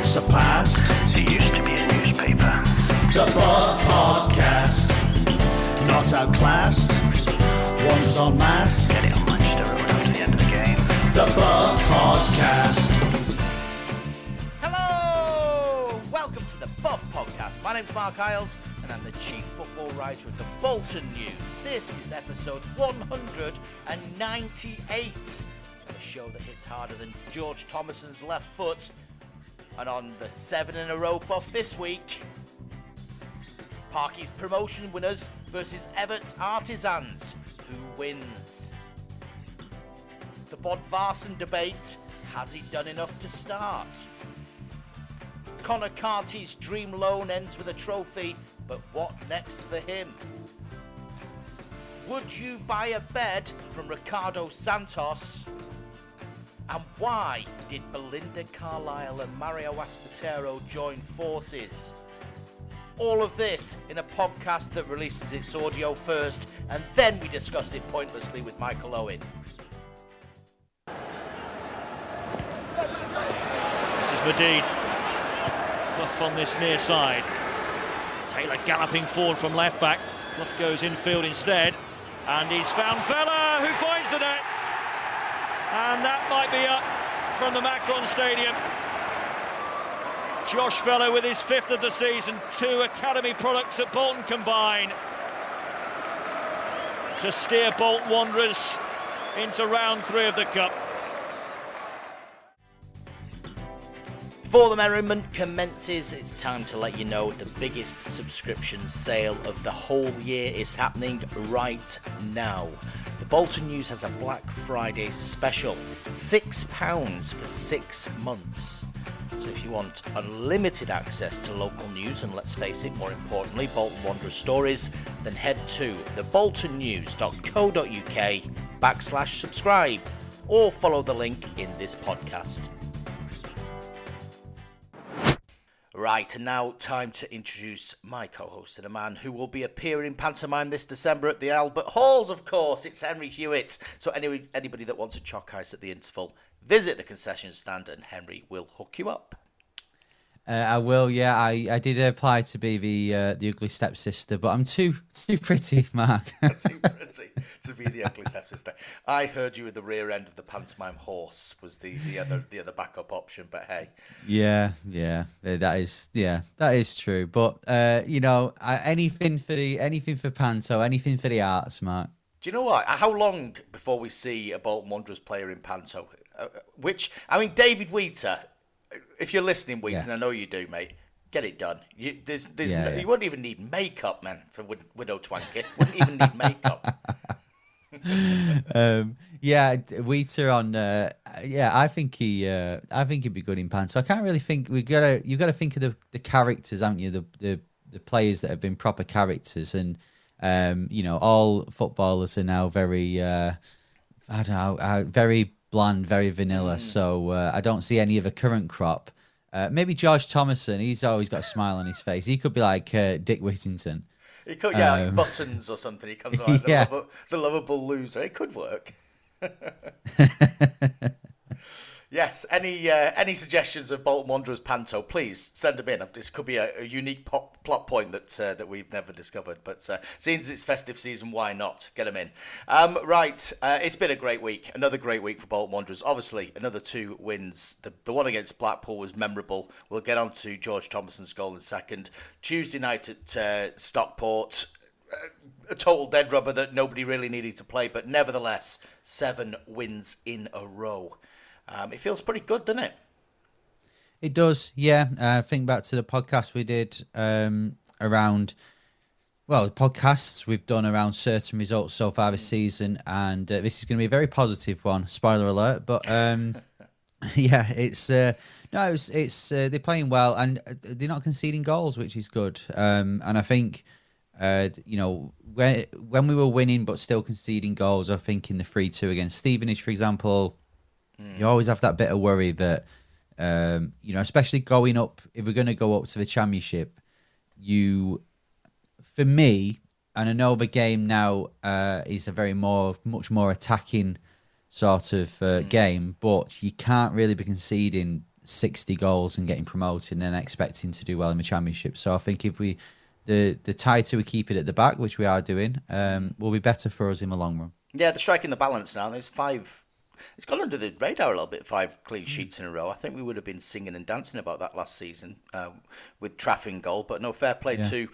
What's the past? There used to be a newspaper. The Buff Podcast. Not outclassed. One's on mass. Get it on Manchester Road after the end of the game. The Buff Podcast. Hello! Welcome to the Buff Podcast. My name's Marc Iles, and I'm the chief football writer of the Bolton News. This is episode 198, a show that hits harder than George Thomason's left foot. And on the seven in a row buff this week, Parky's promotion winners versus Evatt's Artisans. Who wins? The Bodvarsson debate. Has he done enough to start? Connor Carty's dream loan ends with a trophy, but what next for him? Would you buy a bed from Ricardo Santos? And why did Belinda Carlisle and Mario Espartero join forces? All of this in a podcast that releases its audio first, and then we discuss it pointlessly with Michael Owen. This is Medine. Clough on this near side. Taylor galloping forward from left back. Clough goes infield instead. And he's found Vela, who finds the net. And that might be up from the Macron Stadium. Josh Vela with his fifth of the season. Two academy products at Bolton combine. To steer Bolton Wanderers into round three of the Cup. Before the merriment commences, it's time to let you know the biggest subscription sale of the whole year is happening right now. Bolton News has a Black Friday special £6 for six months. So if you want unlimited access to local news and let's face it, more importantly, Bolton Wanderers stories, then head to theboltonnews.co.uk backslash subscribe or follow the link in this podcast. Right, and now time to introduce my co host and a man who will be appearing in pantomime this December at the Albert Halls, of course. It's Henry Hewitt. So, anyway, anybody that wants a chalk ice at the interval, visit the concession stand and Henry will hook you up. Uh, I will, yeah. I, I did apply to be the uh, the ugly stepsister, but I'm too too pretty, Marc. Too pretty to be the ugly stepsister. I heard you with the rear end of the pantomime horse was the, the other the other backup option, but hey, yeah, yeah, uh, that is yeah, that is true. But uh, you know, anything for the anything for panto, anything for the arts, Marc. Do you know what? How long before we see a Bolton Wanderers player in Panto? Uh, which I mean, David Wheater. If you're listening, Wheater, Yeah. and I know you do, mate. Get it done. You, there's, there's Yeah, no, yeah. you wouldn't even need makeup, man, for Wid- Widow Twankey. Wouldn't even need makeup. Um, yeah, Wheater on. Uh, yeah, I think he. Uh, I think he'd be good in panto. I can't really think. We gotta. You got to think of the the characters, haven't you? The the the players that have been proper characters, and um, you know, all footballers are now very. Uh, I don't know, uh, very bland, very vanilla. So uh, I don't see any of the current crop. Uh, maybe George Thomason. He's always got a smile on his face. He could be like uh, Dick Whittington. He could, yeah, like Um, buttons or something. He comes like the, Yeah. lovable, the lovable loser. It could work. yes. Any uh, any suggestions of Bolton Wanderers Panto? Please send them in. This could be a, a unique pop, plot point that uh, that we've never discovered. But uh, as it's festive season, why not get them in? Um, right. Uh, it's been a great week. Another great week for Bolton Wanderers. Obviously, another two wins. The the one against Blackpool was memorable. We'll get on to George Thomason's goal in second. Tuesday night at uh, Stockport a total dead rubber that nobody really needed to play, but nevertheless, seven wins in a row. Um, it feels pretty good, doesn't it? It does, yeah. Uh, think back to the podcast we did um, around, well, the podcasts we've done around certain results so far this season, and uh, this is going to be a very positive one. Spoiler alert, but um, yeah, it's uh, no, it's it's uh, they're playing well and uh, they're not conceding goals, which is good. Um, and I think. Uh, you know, when when we were winning but still conceding goals, I think in the three two against Stevenage, for example, you always have that bit of worry that um, you know, especially going up if we're going to go up to the championship, you, for me, and I know the game now uh, is a very more, much more attacking sort of uh, game, but you can't really be conceding 60 goals and getting promoted and then expecting to do well in the championship. So I think if we the the tighter we keep it at the back, which we are doing, um, will be better for us in the long run. Yeah, they're striking the balance now. There's five. It's gone under the radar a little bit. Five clean sheets in a row. I think we would have been singing and dancing about that last season uh, with Trafford in goal. But no fair play Yeah. to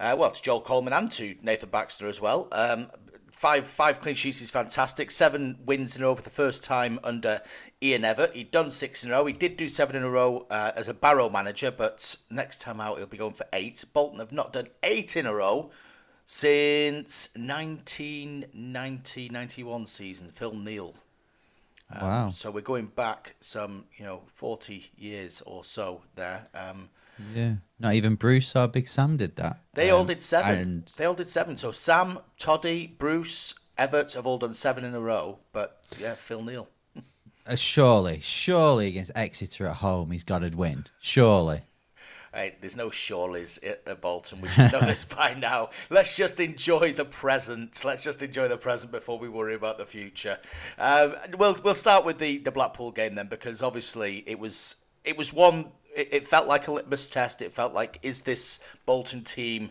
uh, well to Joel Coleman and to Nathan Baxter as well. Um, five five clean sheets is fantastic. Seven wins in a row for the first time under Ian Evatt. He'd done six in a row. He did do seven in a row uh, as a Barrow manager, but next time out he'll be going for eight. Bolton have not done eight in a row since 1990-91 season. Phil Neal. Um, Wow. So we're going back some, you know, 40 years or so there. Um, Yeah. Not even Bruce or Big Sam did that. they all Um, did seven. And They all did seven. So Sam, Toddy, Bruce, Evatt have all done seven in a row. But yeah, Phil Neal. uh, surely, surely against Exeter at home, he's got to win. Surely. Hey, there's no Shawleys at, Bolton. We should know this by now. Let's just enjoy the present. Let's just enjoy the present before we worry about the future. Um, we'll we'll start with the, the Blackpool game then, because obviously it was it was one. It, it felt like a litmus test. It felt like is this Bolton team.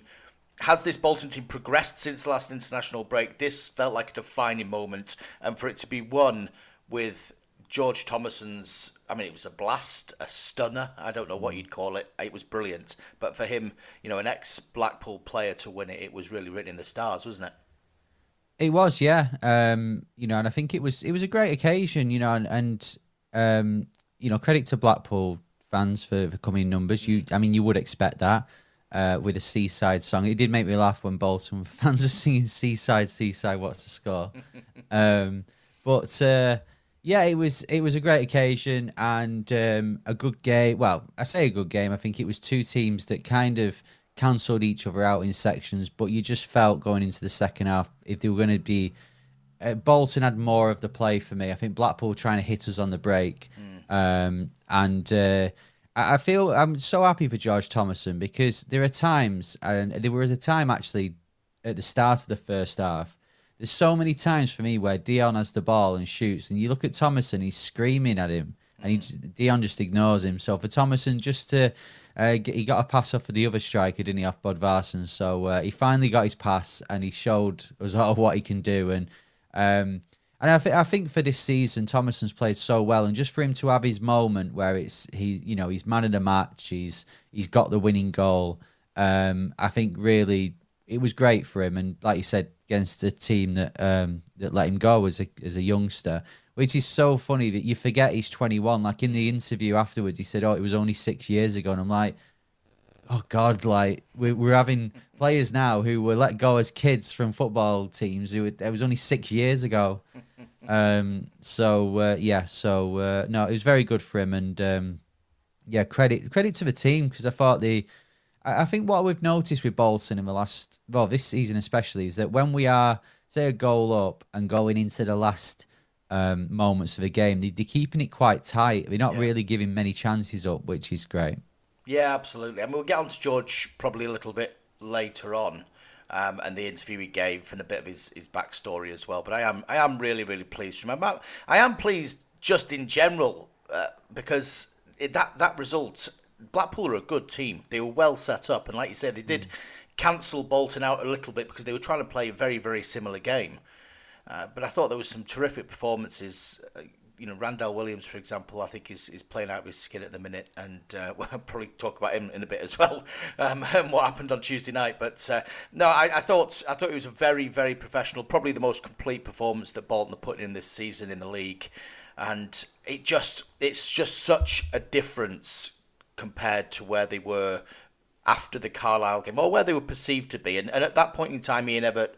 Has this Bolton team progressed since the last international break? This felt like a defining moment, and for it to be won with George Thomason's, I mean, it was a blast, a stunner. I don't know what you'd call it. It was brilliant. But for him, you know, an ex Blackpool player to win it, it was really written in the stars, wasn't it? It was, yeah. Um, you know, and I think it was it was a great occasion, you know, and, and um, you know, credit to Blackpool fans for, for coming in numbers. You, I mean, you would expect that uh, with a seaside song. It did make me laugh when Bolton fans were singing "Seaside, Seaside, what's the score?" um, but uh, yeah, it was it was a great occasion and um, a good game. Well, I say a good game. I think it was two teams that kind of cancelled each other out in sections, but you just felt going into the second half if they were going to be. Uh, Bolton had more of the play for me. I think Blackpool trying to hit us on the break, um, and uh, I I feel I'm so happy for George Thomason because there are times, and there was a time actually at the start of the first half. There's so many times for me where Dion has the ball and shoots, and you look at Thomason, he's screaming at him, and he just, Dion just ignores him. So for Thomason, just to uh, he got a pass off for the other striker, didn't he, off Bodvarsson? So uh, he finally got his pass, and he showed us all what he can do. And um, and I, th- I think for this season, Thomason's played so well, and just for him to have his moment where it's he, you know, he's man of the match, he's he's got the winning goal. Um, I think really it was great for him, and like you said, against a team that um, that let him go as a as a youngster, which is so funny that you forget he's 21. Like in the interview afterwards, he said, "Oh, it was only six years ago," and I'm like, "Oh God!" Like we're we're having players now who were let go as kids from football teams who it was only six years ago. Um, so uh, yeah, so uh, no, it was very good for him, and um, yeah, credit credit to the team because I thought the. I think what we've noticed with Bolton in the last, well, this season especially, is that when we are, say, a goal up and going into the last um, moments of the game, they, they're keeping it quite tight. They're not Yeah. really giving many chances up, which is great. Yeah, absolutely. I mean, we'll get on to George probably a little bit later on, um, and the interview he gave and a bit of his, his backstory as well. But I am I am really really pleased. Remember, I am pleased just in general uh, because it, that that result, Blackpool are a good team. They were well set up, and like you said, they did cancel Bolton out a little bit because they were trying to play a very very similar game. Uh, but I thought there was some terrific performances. Uh, you know, Randell Williams, for example, I think is, is playing out of his skin at the minute, and uh, we'll probably talk about him in a bit as well, um, and what happened on Tuesday night. But uh, no, I, I thought I thought it was a very very professional, probably the most complete performance that Bolton are putting in this season in the league, and it just it's just such a difference compared to where they were after the Carlisle game, or where they were perceived to be, and, and at that point in time, Ian Evatt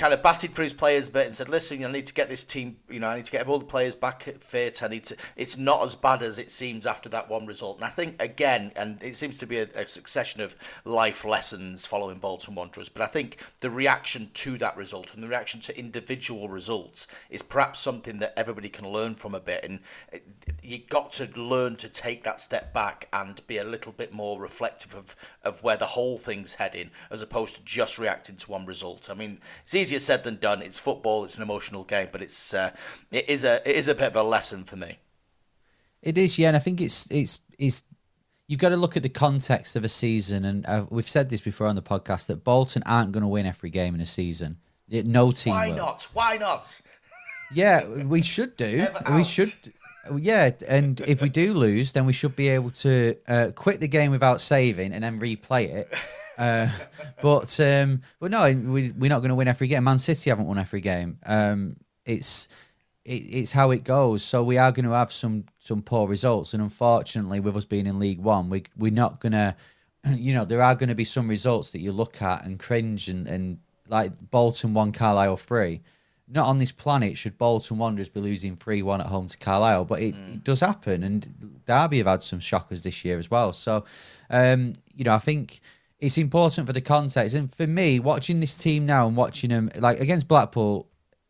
kind of batted for his players a bit and said, "Listen, I need to get this team. You know, I need to get all the players back fit. I need to. It's not as bad as it seems after that one result." And I think again, and it seems to be a, a succession of life lessons following Bolton Wanderers. But I think the reaction to that result and the reaction to individual results is perhaps something that everybody can learn from a bit. And you got to learn to take that step back and be a little bit more reflective of, of where the whole thing's heading, as opposed to just reacting to one result. I mean, it's easier said than done. It's football. It's an emotional game, but it's uh, it is a it is a bit of a lesson for me. It is, yeah, and I think it's it's it's you've got to look at the context of a season, and uh, we've said this before on the podcast that Bolton aren't going to win every game in a season. It- No team. Why will. not? Why not? Yeah, we should do. We should. Yeah, and if we do lose, then we should be able to uh, quit the game without saving and then replay it. Uh, but um, but no, we, we're not going to win every game. Man City haven't won every game. Um, it's it, it's how it goes. So we are going to have some some poor results, and unfortunately, with us being in League One, we we're not going to. You know, there are going to be some results that you look at and cringe, and, and like Bolton won, Carlisle three not on this planet should Bolton Wanderers be losing 3 1 at home to Carlisle, but it, it does happen. And Derby have had some shockers this year as well. So, um, you know, I think it's important for the context. And for me, watching this team now and watching them, like against Blackpool,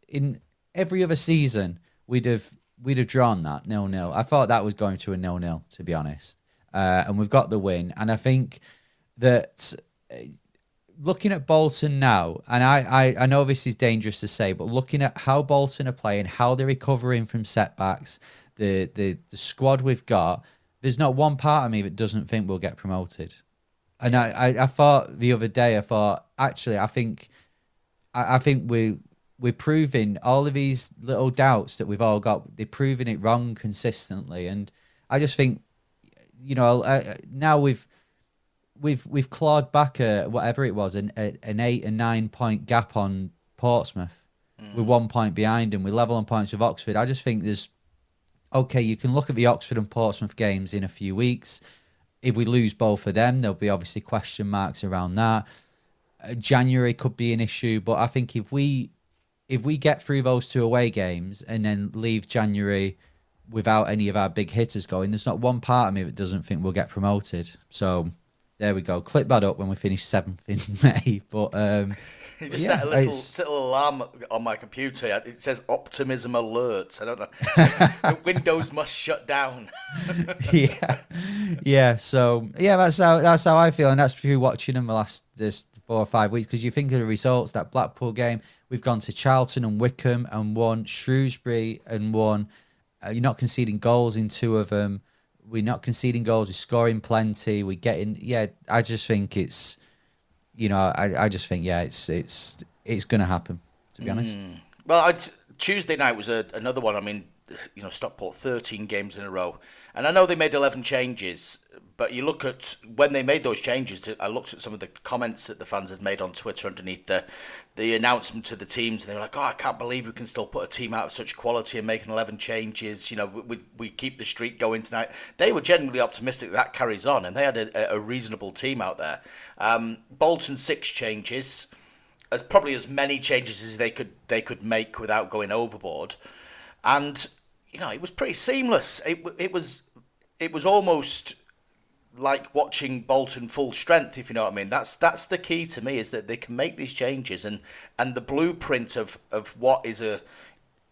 in every other season, we'd have we'd have drawn that nil nil. I thought that was going to a nil nil, to be honest. Uh, and we've got the win. And I think that looking at Bolton now, and I, I, I know this is dangerous to say, but looking at how Bolton are playing, how they're recovering from setbacks, the, the, the squad we've got, there's not one part of me that doesn't think we'll get promoted. And I, I, I thought the other day, I thought, actually, I think I, I think we we're proving all of these little doubts that we've all got. They're proving it wrong consistently, and I just think, you know, uh, now we've we've we've clawed back a whatever it was an a, an eight and nine point gap on Portsmouth. We're one point behind and we're level on points with Oxford. I just think there's okay. You can look at the Oxford and Portsmouth games in a few weeks. If we lose both of them, there'll be obviously question marks around that. Uh, January could be an issue, but I think if we if we get through those two away games and then leave January without any of our big hitters going, there's not one part of me that doesn't think we'll get promoted. So there we go. Clip that up when we finish seventh in May. But um, You just Yeah, set a little, set a little alarm on my computer. It says optimism alert. I don't know. Windows must shut down. yeah, yeah. So yeah, that's how that's how I feel, and that's through watching them the last this four or five weeks. Because you think of the results, that Blackpool game, we've gone to Charlton and Wycombe and won, Shrewsbury and won. Uh, you're not conceding goals in two of them. We're not conceding goals. We're scoring plenty. We're getting. Yeah, I just think it's. You know, I, I just think yeah, it's it's it's gonna happen. To be honest. Mm. Well, I'd, Tuesday night was a, another one. I mean, you know, Stockport 13 games in a row. And I know they made 11 changes, but you look at when they made those changes, I looked at some of the comments that the fans had made on Twitter underneath the, the announcement to the teams. And they were like, oh, I can't believe we can still put a team out of such quality and making 11 changes. You know, we, we, keep the streak going tonight. They were genuinely optimistic that, that carries on, and they had a, a reasonable team out there. Um, Bolton, six changes as probably as many changes as they could they could make without going overboard, and you know it was pretty seamless. It it was it was almost like watching Bolton full strength, if you know what I mean. That's that's the key to me is that they can make these changes and and the blueprint of of what is a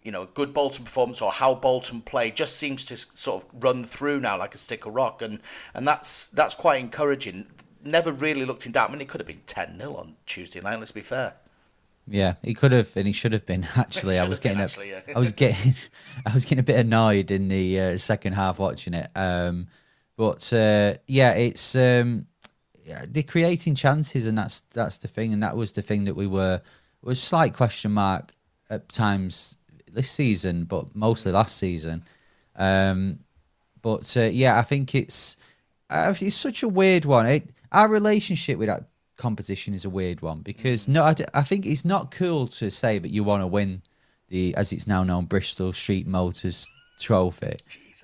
you know good Bolton performance or how Bolton play just seems to sort of run through now like a stick of rock, and and that's that's quite encouraging. Never really looked in doubt. I mean, it could have been ten 0 on Tuesday night. Let's be fair. Yeah, he could have, and he should have been. Actually, I was have been, getting, a, actually, yeah. I was getting, I was getting a bit annoyed in the uh, second half watching it. Um, but uh, yeah, it's um, yeah, they're creating chances, and that's that's the thing, and that was the thing that we were was slight question mark at times this season, but mostly last season. Um, but uh, yeah, I think it's uh, it's such a weird one. It, our relationship with that competition is a weird one because no, I, I think it's not cool to say that you want to win the, as it's now known, Bristol Street Motors Trophy.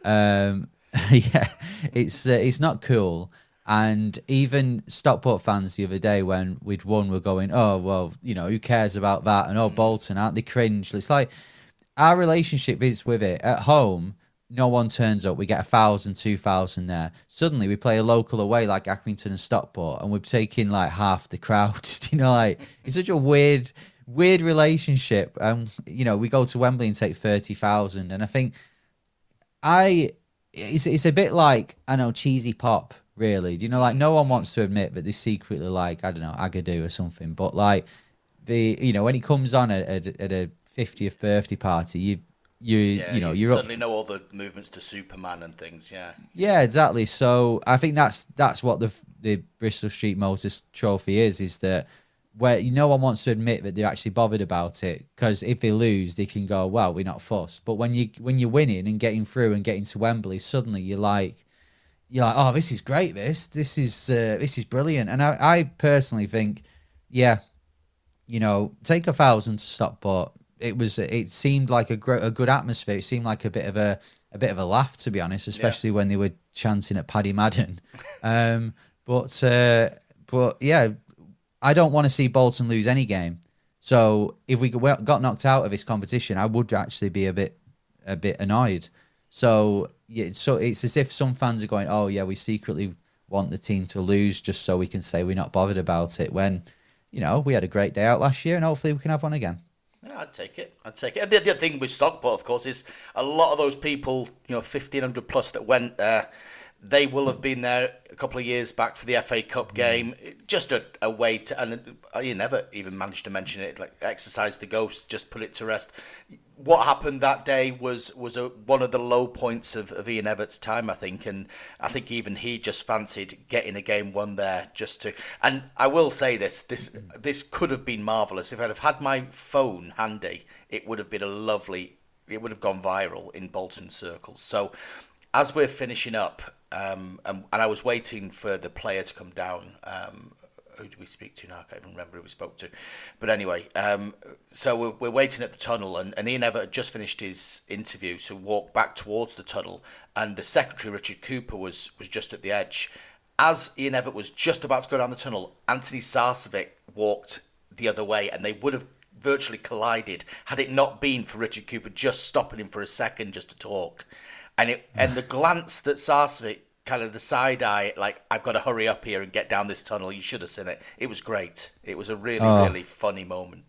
Um, yeah, it's uh, it's not cool. And even Stockport fans the other day when we'd won were going, oh well, you know, who cares about that? And oh, Bolton, aren't they cringe? It's like our relationship is with it at home. No one turns up. We get a thousand, two thousand there. Suddenly, we play a local away like Accrington and Stockport, and we're taking like half the crowd. you know, like it's such a weird, weird relationship. Um, you know, we go to Wembley and take thirty thousand, and I think I it's it's a bit like I know cheesy pop. Really, do you know? Like no one wants to admit that they secretly like I don't know Agadoo or something, but like the you know when he comes on at, at, at a fiftieth birthday party, you you Yeah, you know you're up certainly know all the movements to Superman and things. Yeah, Yeah, exactly. So I think that's that's what the the Bristol Street Motors Trophy is. Is that where no one wants to admit that they're actually bothered about it because if they lose, they can go, "Well, we're not fussed." But when you when you're winning and getting through and getting to Wembley, suddenly you're like, you're like, "Oh, this is great! This this is uh, this is brilliant." And I I personally think, yeah, you know, take a thousand to Stockport. It was it seemed like a gr- a good atmosphere. It seemed like a bit of a a bit of a laugh, to be honest, especially when they were chanting at Paddy Madden. um, but uh, but yeah, I don't want to see Bolton lose any game. So if we got knocked out of this competition, I would actually be a bit a bit annoyed. So yeah, so it's as if some fans are going, "Oh yeah, we secretly want the team to lose just so we can say we're not bothered about it." When you know we had a great day out last year, and hopefully we can have one again. Yeah, I'd take it. I'd take it. And the, the other thing with Stockport, of course, is a lot of those people, you know, fifteen hundred plus that went there. They will have been there a couple of years back for the FA Cup mm. game. Just a, a way to, and uh, you never even managed to mention it. Like exercise the ghost, just put it to rest. What happened that day was was a, one of the low points of, of Ian Evatt's time, I think, and I think even he just fancied getting a game won there just to. And I will say this: this this could have been marvelous if I'd have had my phone handy. It would have been a lovely. It would have gone viral in Bolton circles. So, as we're finishing up, um, and, and I was waiting for the player to come down. Um, who did we speak to now? I can't even remember who we spoke to. But anyway, um, so we're, we're waiting at the tunnel, and, and Ian Evatt had just finished his interview, so walked back towards the tunnel, and the secretary, Richard Cooper, was, was just at the edge. As Ian Evatt was just about to go down the tunnel, Anthony Sarcevic walked the other way, and they would have virtually collided had it not been for Richard Cooper just stopping him for a second just to talk. And it and the glance that Sarcevic kind of the side eye, like I've got to hurry up here and get down this tunnel. You should have seen it. It was great. It was a really, Oh. really funny moment.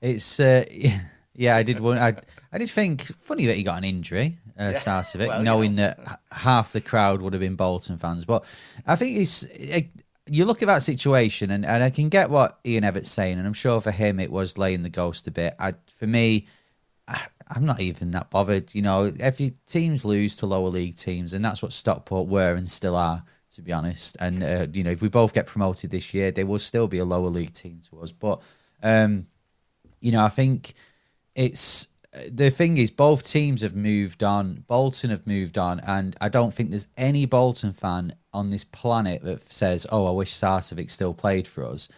It's uh, yeah, I did one. I I did think funny that he got an injury, uh, Sarcevic, well, knowing that half the crowd would have been Bolton fans. But I think it's it, you look at that situation, and, and I can get what Ian Evatt's saying, and I'm sure for him it was laying the ghost a bit. I for me. I'm not even that bothered. You know, if your teams lose to lower league teams, and that's what Stockport were and still are, to be honest. And uh, you know, if we both get promoted this year, they will still be a lower league team to us. But um, you know, I think it's the thing is both teams have moved on. Bolton have moved on, and I don't think there's any Bolton fan on this planet that says, "Oh, I wish Sarcevic still played for us."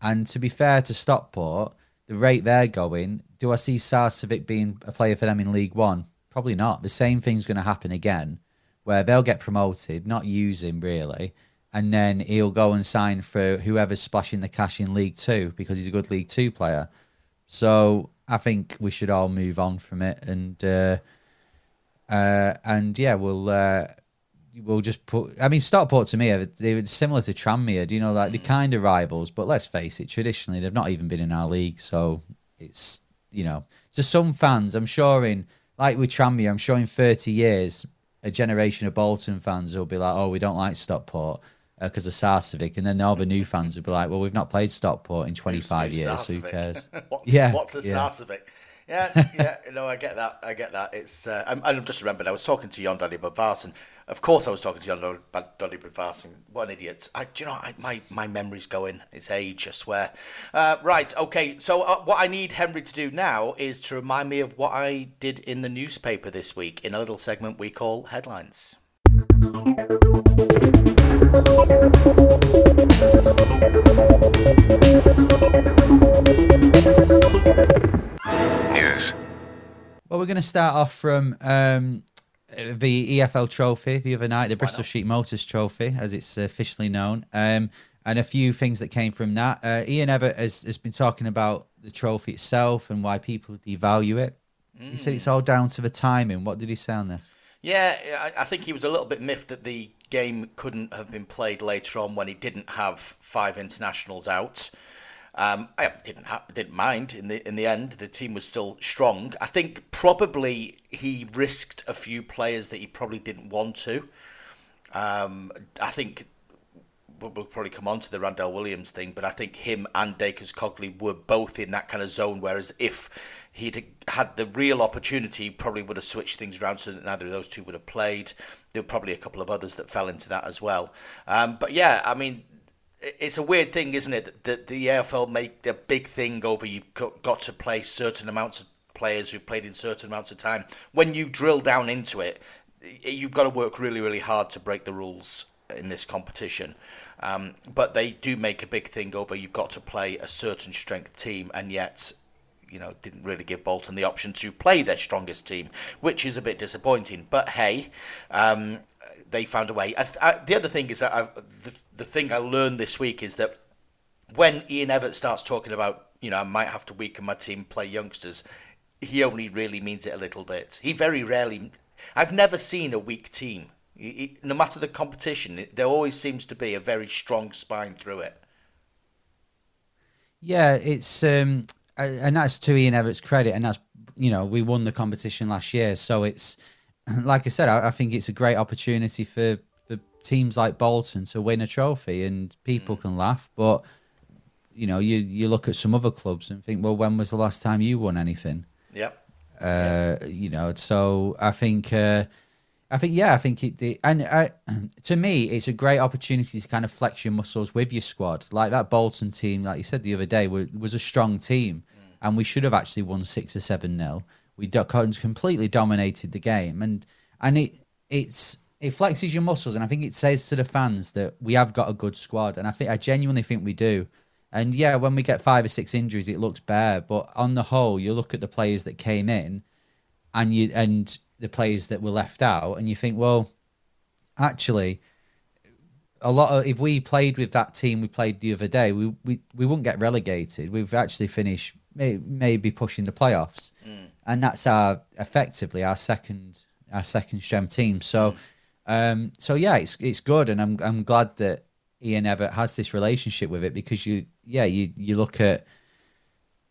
And to be fair to Stockport, the rate they're going, do I see Sarcevic being a player for them in League One? Probably not. The same thing's going to happen again, where they'll get promoted, not use him really, and then he'll go and sign for whoever's splashing the cash in League Two because he's a good League Two player. So I think we should all move on from it, and uh, uh, and yeah, we'll uh, we'll just put. I mean, Stockport to me, they were similar to Tranmere. Do you know, like they're kind of rivals, but let's face it, traditionally they've not even been in our league, so it's you know, to some fans, I'm sure in like with Tranmere, I'm sure in 30 years, a generation of Bolton fans will be like, oh, we don't like Stockport. Because of Sarcevic, and then all the new fans will be like, "Well, we've not played Stockport in 25 Who's years, so who cares?" what, Yeah, What's a yeah. Sarcevic? Yeah, yeah. No, I get that. I get that. It's. Uh, I'm, I've just remembered. I was talking to Jon Daddy Bodvarsson. Of course, I was talking to Jon Daddy Bodvarsson. What an idiot! I, do you know? I, my my memory's going. It's age. I swear. Uh, right. Okay. So uh, what I need Henry to do now is to remind me of what I did in the newspaper this week in a little segment we call headlines. News. Well, we're going to start off from um, the EFL Trophy the other night, the Bristol Street Motors Trophy, as it's officially known, um, and a few things that came from that. Uh, Ian Evatt has, has been talking about the trophy itself and why people devalue it. He said it's all down to the timing. What did he say on this? Yeah, I, I think he was a little bit miffed that the game couldn't have been played later on when he didn't have five internationals out. Um, I didn't ha- didn't mind in the in the end. The team was still strong. I think probably he risked a few players that he probably didn't want to. Um, I think we'll, probably come on to the Randell Williams thing, but I think him and Dacres-Cogley were both in that kind of zone. Whereas if he'd had the real opportunity, probably would have switched things around so that neither of those two would have played. There were probably a couple of others that fell into that as well. Um, but yeah, I mean, it's a weird thing, isn't it? That the EFL make a big thing over you've got to play certain amounts of players who've played in certain amounts of time. When you drill down into it, you've got to work really, really hard to break the rules in this competition. Um, but they do make a big thing over you've got to play a certain strength team, and yet, you know, didn't really give Bolton the option to play their strongest team, which is a bit disappointing. But hey, um, they found a way. I, I, the other thing is that I, the the thing I learned this week is that when Ian Evatt starts talking about, you know, I might have to weaken my team, play youngsters, he only really means it a little bit. He very rarely. I've never seen a weak team no matter the competition, there always seems to be a very strong spine through it. Yeah, it's um, and that's to Ian Evatt's credit, and that's you know we won the competition last year, so it's like I said, I, I think it's a great opportunity for teams like Bolton to win a trophy, and people mm. can laugh, but you know you you look at some other clubs and think, well, when was the last time you won anything? Yep. Uh, yeah. You know, so I think. Uh, I think yeah, I think it. Did. And uh, to me, it's a great opportunity to kind of flex your muscles with your squad. Like that Bolton team, like you said the other day, was a strong team, mm. and we should have actually won six or seven nil. We do- completely dominated the game, and and it it's it flexes your muscles, and I think it says to the fans that we have got a good squad, and I think I genuinely think we do. And yeah, when we get five or six injuries, it looks bare, but on the whole, you look at the players that came in, and you and the players that were left out, and you think, well, actually, a lot of if we played with that team we played the other day, we we, we wouldn't get relegated. We've actually finished may, maybe pushing the playoffs, mm. and that's our effectively our second our second strength team. So, mm. Um, so yeah, it's it's good, and I'm I'm glad that Ian Evatt has this relationship with it because you yeah you you look at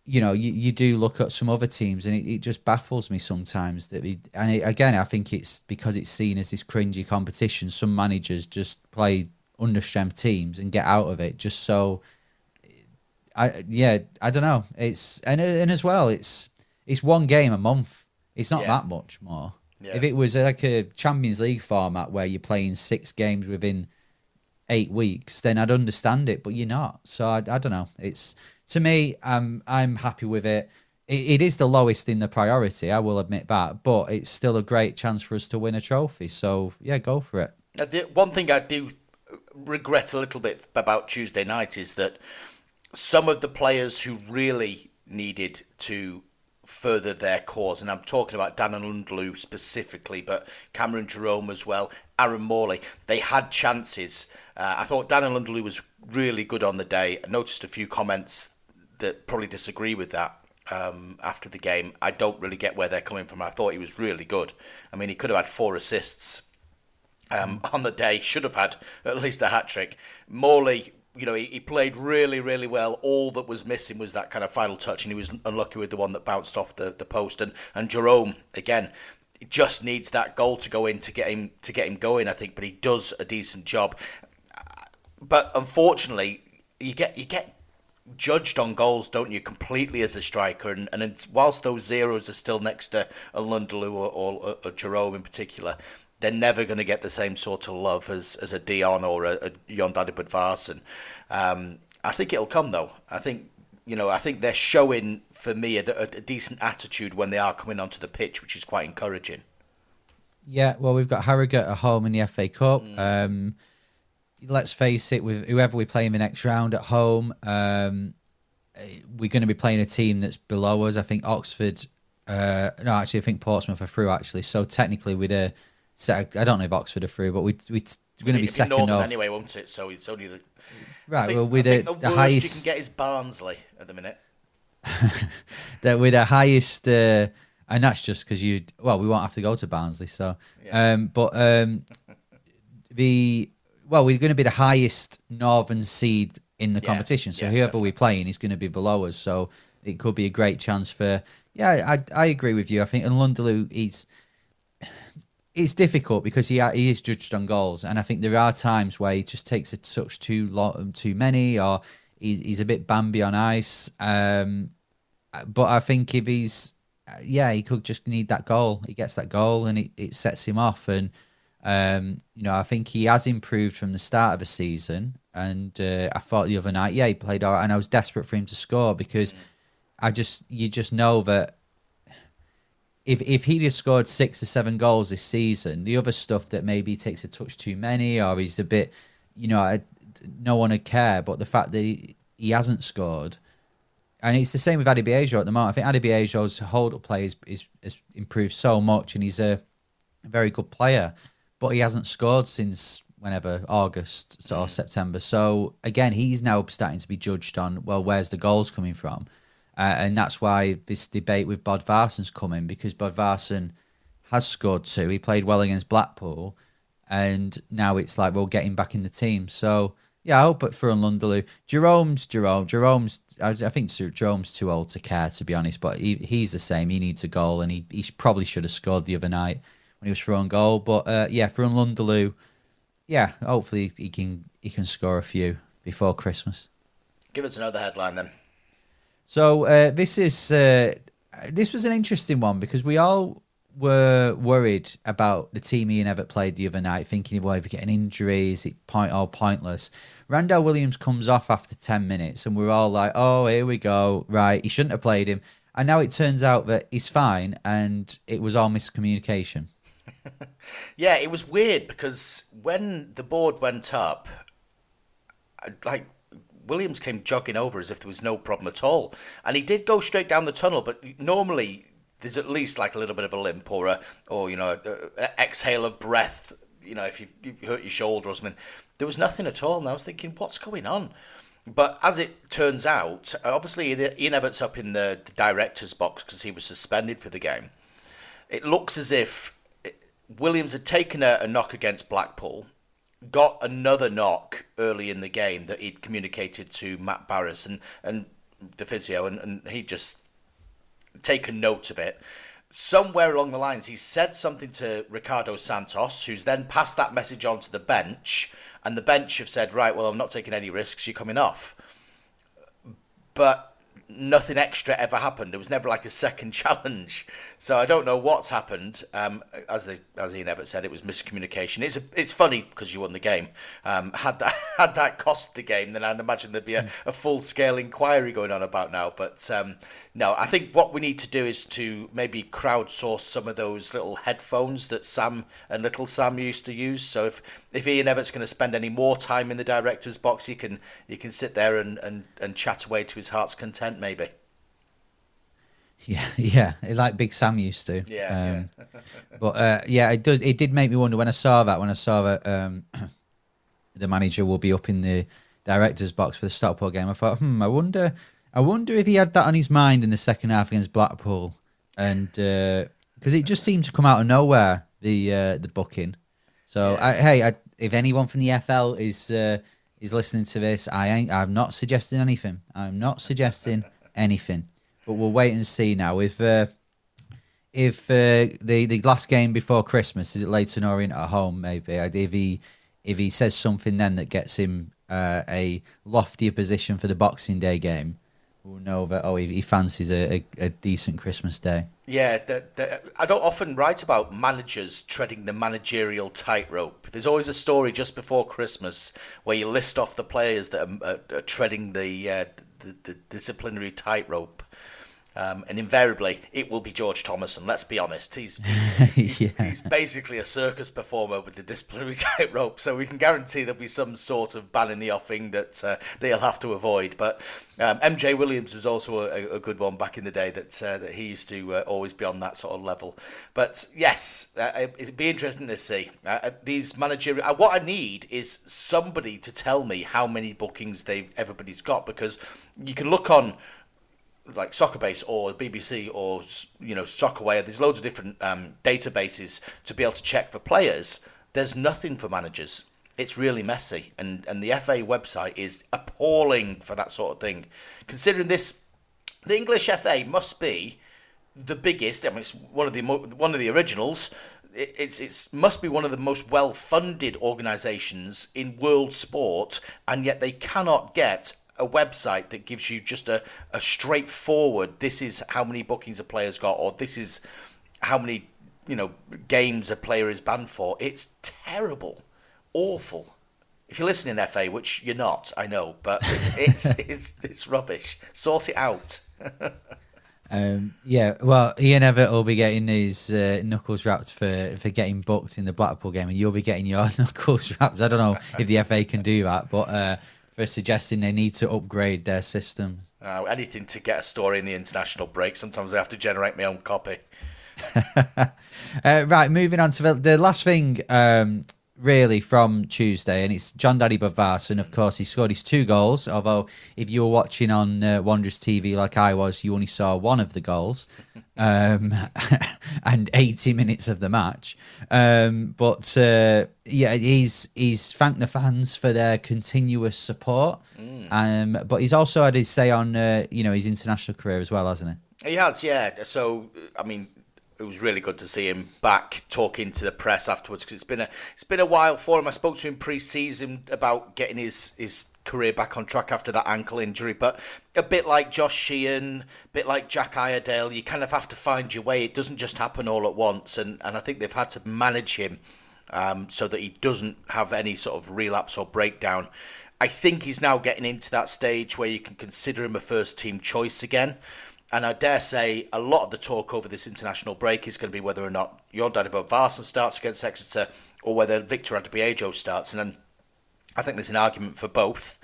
you know, you, you do look at some other teams, and it, it just baffles me sometimes that. It, and it, again, I think it's because it's seen as this cringy competition. Some managers just play under strength teams and get out of it just so. I yeah, I don't know. It's and and as well, it's it's one game a month. It's not yeah. that much more. Yeah. If it was uh, like a Champions League format where you're playing six games within eight weeks, then I'd understand it. But you're not, so I, I don't know. It's to me, I'm I'm happy with it. it. It is the lowest in the priority, I will admit that, but it's still a great chance for us to win a trophy. So yeah, go for it. The one thing I do regret a little bit about Tuesday night is that some of the players who really needed to further their cause, and I'm talking about Dan N'Lundulu specifically, but Cameron Jerome as well, Aaron Morley, they had chances. Uh, I thought Dan N'Lundulu was really good on the day. I noticed a few comments that probably disagree with that um, after the game. I don't really get where they're coming from. I thought he was really good. I mean, he could have had four assists um, on the day. Should have had at least a hat trick. Morley, you know, he, he played really, really well. All that was missing was that kind of final touch, and he was unlucky with the one that bounced off the, the post. And and Jerome again. just needs that goal to go in to get him to get him going, I think, but he does a decent job. But unfortunately, you get you get judged on goals, don't you, completely as a striker. And, and whilst those zeros are still next to a Lundulu or, or, or Jerome in particular, they're never going to get the same sort of love as, as a Dion or a, a Jon Um, I think it'll come though. I think you know I think they're showing for me a, a, a, decent attitude when they are coming onto the pitch, which is quite encouraging. Yeah, well, we've got Harrogate at home in the FA Cup. Mm. Um, let's face it, with whoever we play in the next round at home, um, we're going to be playing a team that's below us. I think Oxford. Uh, no, actually, I think Portsmouth are through. Actually, so technically, we'd uh, I don't know if Oxford are through, but we we we're going to be second off anyway, won't it? So it's only the right. Think, well, with the, the, the highest you can get is Barnsley at the minute. that with the highest, uh, and that's just because you. Well, we won't have to go to Barnsley, so. Yeah. Um, but um, the well, we're going to be the highest northern seed in the yeah, competition. So yeah, whoever definitely. we're playing is going to be below us. So it could be a great chance for. Yeah, I I agree with you. I think N'Lundulu he's it's difficult because he he is judged on goals, and I think there are times where he just takes a touch too long, too many, or he, he's a bit Bambi on ice. Um, but I think if he's yeah, he could just need that goal. He gets that goal, and it, it sets him off. And um, you know, I think he has improved from the start of the season. And uh, I thought the other night, yeah, he played all right, and I was desperate for him to score because I just you just know that if if he just scored six or seven goals this season, the other stuff that maybe takes a touch too many or he's a bit, you know, I, no one would care. But the fact that he, he hasn't scored, and it's the same with Adebayo at the moment. I think Adebayo's hold up play is, is, has improved so much, and he's a very good player, but he hasn't scored since whenever August or September. So again, he's now starting to be judged on well, where's the goals coming from? Uh, and that's why this debate with Bodvarsson's coming because Bodvarsson has scored two. He played well against Blackpool, and now it's like we'll get him back in the team. So yeah, I hope it for Lundulu. Jerome's Jerome. Jerome's I, I think Jerome's too old to care to be honest, but he, he's the same. He needs a goal, and he, he probably should have scored the other night when he was throwing goal. But uh, yeah, for Lundulu, yeah, hopefully he can he can score a few before Christmas. Give us another headline then. So uh, this is uh, this was an interesting one because we all were worried about the team Ian Evatt played the other night, thinking, well, if we get an injury, is it point all pointless? Randell Williams comes off after ten minutes, and we're all like, oh, here we go, right? He shouldn't have played him, and now it turns out that he's fine, and it was all miscommunication. yeah, it was weird because when the board went up, like Williams came jogging over as if there was no problem at all. And he did go straight down the tunnel, but normally there's at least like a little bit of a limp or a, or you know, an exhale of breath. You know, if you, you hurt your shoulder or something, there was nothing at all. And I was thinking, what's going on? But as it turns out, obviously Ian Evatt's up in the, the director's box because he was suspended for the game. It looks as if Williams had taken a, a knock against Blackpool got another knock early in the game that he'd communicated to Matt Barras and, and the physio, and, and he'd just taken note of it. Somewhere along the lines, he said something to Ricardo Santos, who's then passed that message on to the bench, and the bench have said, right, well, I'm not taking any risks, you're coming off. But nothing extra ever happened. There was never like a second challenge. So I don't know what's happened. Um, as the as Ian Evatt said, it was miscommunication. It's a, it's funny because you won the game. Um, had that had that cost the game, then I'd imagine there'd be a, a full scale inquiry going on about now. But um, no, I think what we need to do is to maybe crowdsource some of those little headphones that Sam and Little Sam used to use. So if if Ian Evatt's going to spend any more time in the director's box, he can he can sit there and, and, and chat away to his heart's content, maybe. Yeah, yeah, like Big Sam used to. Yeah, um, yeah. but uh, yeah, it did. It did make me wonder when I saw that. When I saw that um, the manager will be up in the director's box for the Stockport game, I thought, hmm, I wonder, I wonder if he had that on his mind in the second half against Blackpool, and because uh, it just seemed to come out of nowhere the uh, the booking. So yeah. I, hey, I, if anyone from the FL is uh, is listening to this, I ain't. I'm not suggesting anything. I'm not suggesting anything but we'll wait and see now. If uh, if uh, the the last game before Christmas is it Leyton Orient at home? Maybe if he if he says something then that gets him uh, a loftier position for the Boxing Day game, we'll know that oh he, he fancies a, a, a, decent Christmas day. Yeah, the, the, I don't often write about managers treading the managerial tightrope. There's always a story just before Christmas where you list off the players that are, are treading the, uh, the, the disciplinary tightrope. Um, and invariably, it will be George Thomason. Let's be honest. He's he's, yeah. he's, basically a circus performer with the disciplinary tightrope, so we can guarantee there'll be some sort of ban in the offing that uh, they'll have to avoid. But um, MJ Williams is also a, a, good one back in the day that uh, that he used to uh, always be on that sort of level. But yes, uh, it'd be interesting to see uh, uh, these managerial. what I need is somebody to tell me how many bookings they've everybody's got because you can look on like Soccerbase or BBC or you know Soccerway. There's loads of different um, databases to be able to check for players. There's nothing for managers. It's really messy, and and the FA website is appalling for that sort of thing. Considering this, the English FA must be the biggest. I mean, it's one of the one of the originals it- it's it's must be one of the most well funded organisations in world sport, and yet they cannot get a website that gives you just a, a straightforward. This is how many bookings a player's got, or this is how many you know games a player is banned for. It's terrible, awful. If you're listening, FA, which you're not, I know, but it's it's it's rubbish. Sort it out. Um, yeah, well, Ian Evatt will be getting his uh, knuckles rapped for, for getting booked in the Blackpool game, and you'll be getting your knuckles rapped. I don't know if the FA can do that, but uh, for suggesting they need to upgrade their systems. Uh, anything to get a story in the international break. Sometimes I have to generate my own copy. Uh, right, moving on to the, last thing, um, really, from Tuesday, and it's Jon Dadi Bodvarsson, and of course, he scored his two goals. Although, if you were watching on uh, Wanderers TV like I was, you only saw one of the goals um, and 80 minutes of the match. Um, but uh, yeah, he's he's thanked the fans for their continuous support. Um, but he's also had his say on uh, you know his international career as well, hasn't he? He has, yeah. So I mean, it was really good to see him back talking to the press afterwards because it's been a it's been a while for him. I spoke to him pre-season about getting his his career back on track after that ankle injury, but a bit like Josh Sheehan, a bit like Jack Iredale, you kind of have to find your way. It doesn't just happen all at once, and and I think they've had to manage him um, so that he doesn't have any sort of relapse or breakdown. I think he's now getting into that stage where you can consider him a first team choice again. And I dare say a lot of the talk over this international break is going to be whether or not Jordan Varson starts against Exeter or whether Victor Adeboyejo starts. And then I think there's an argument for both.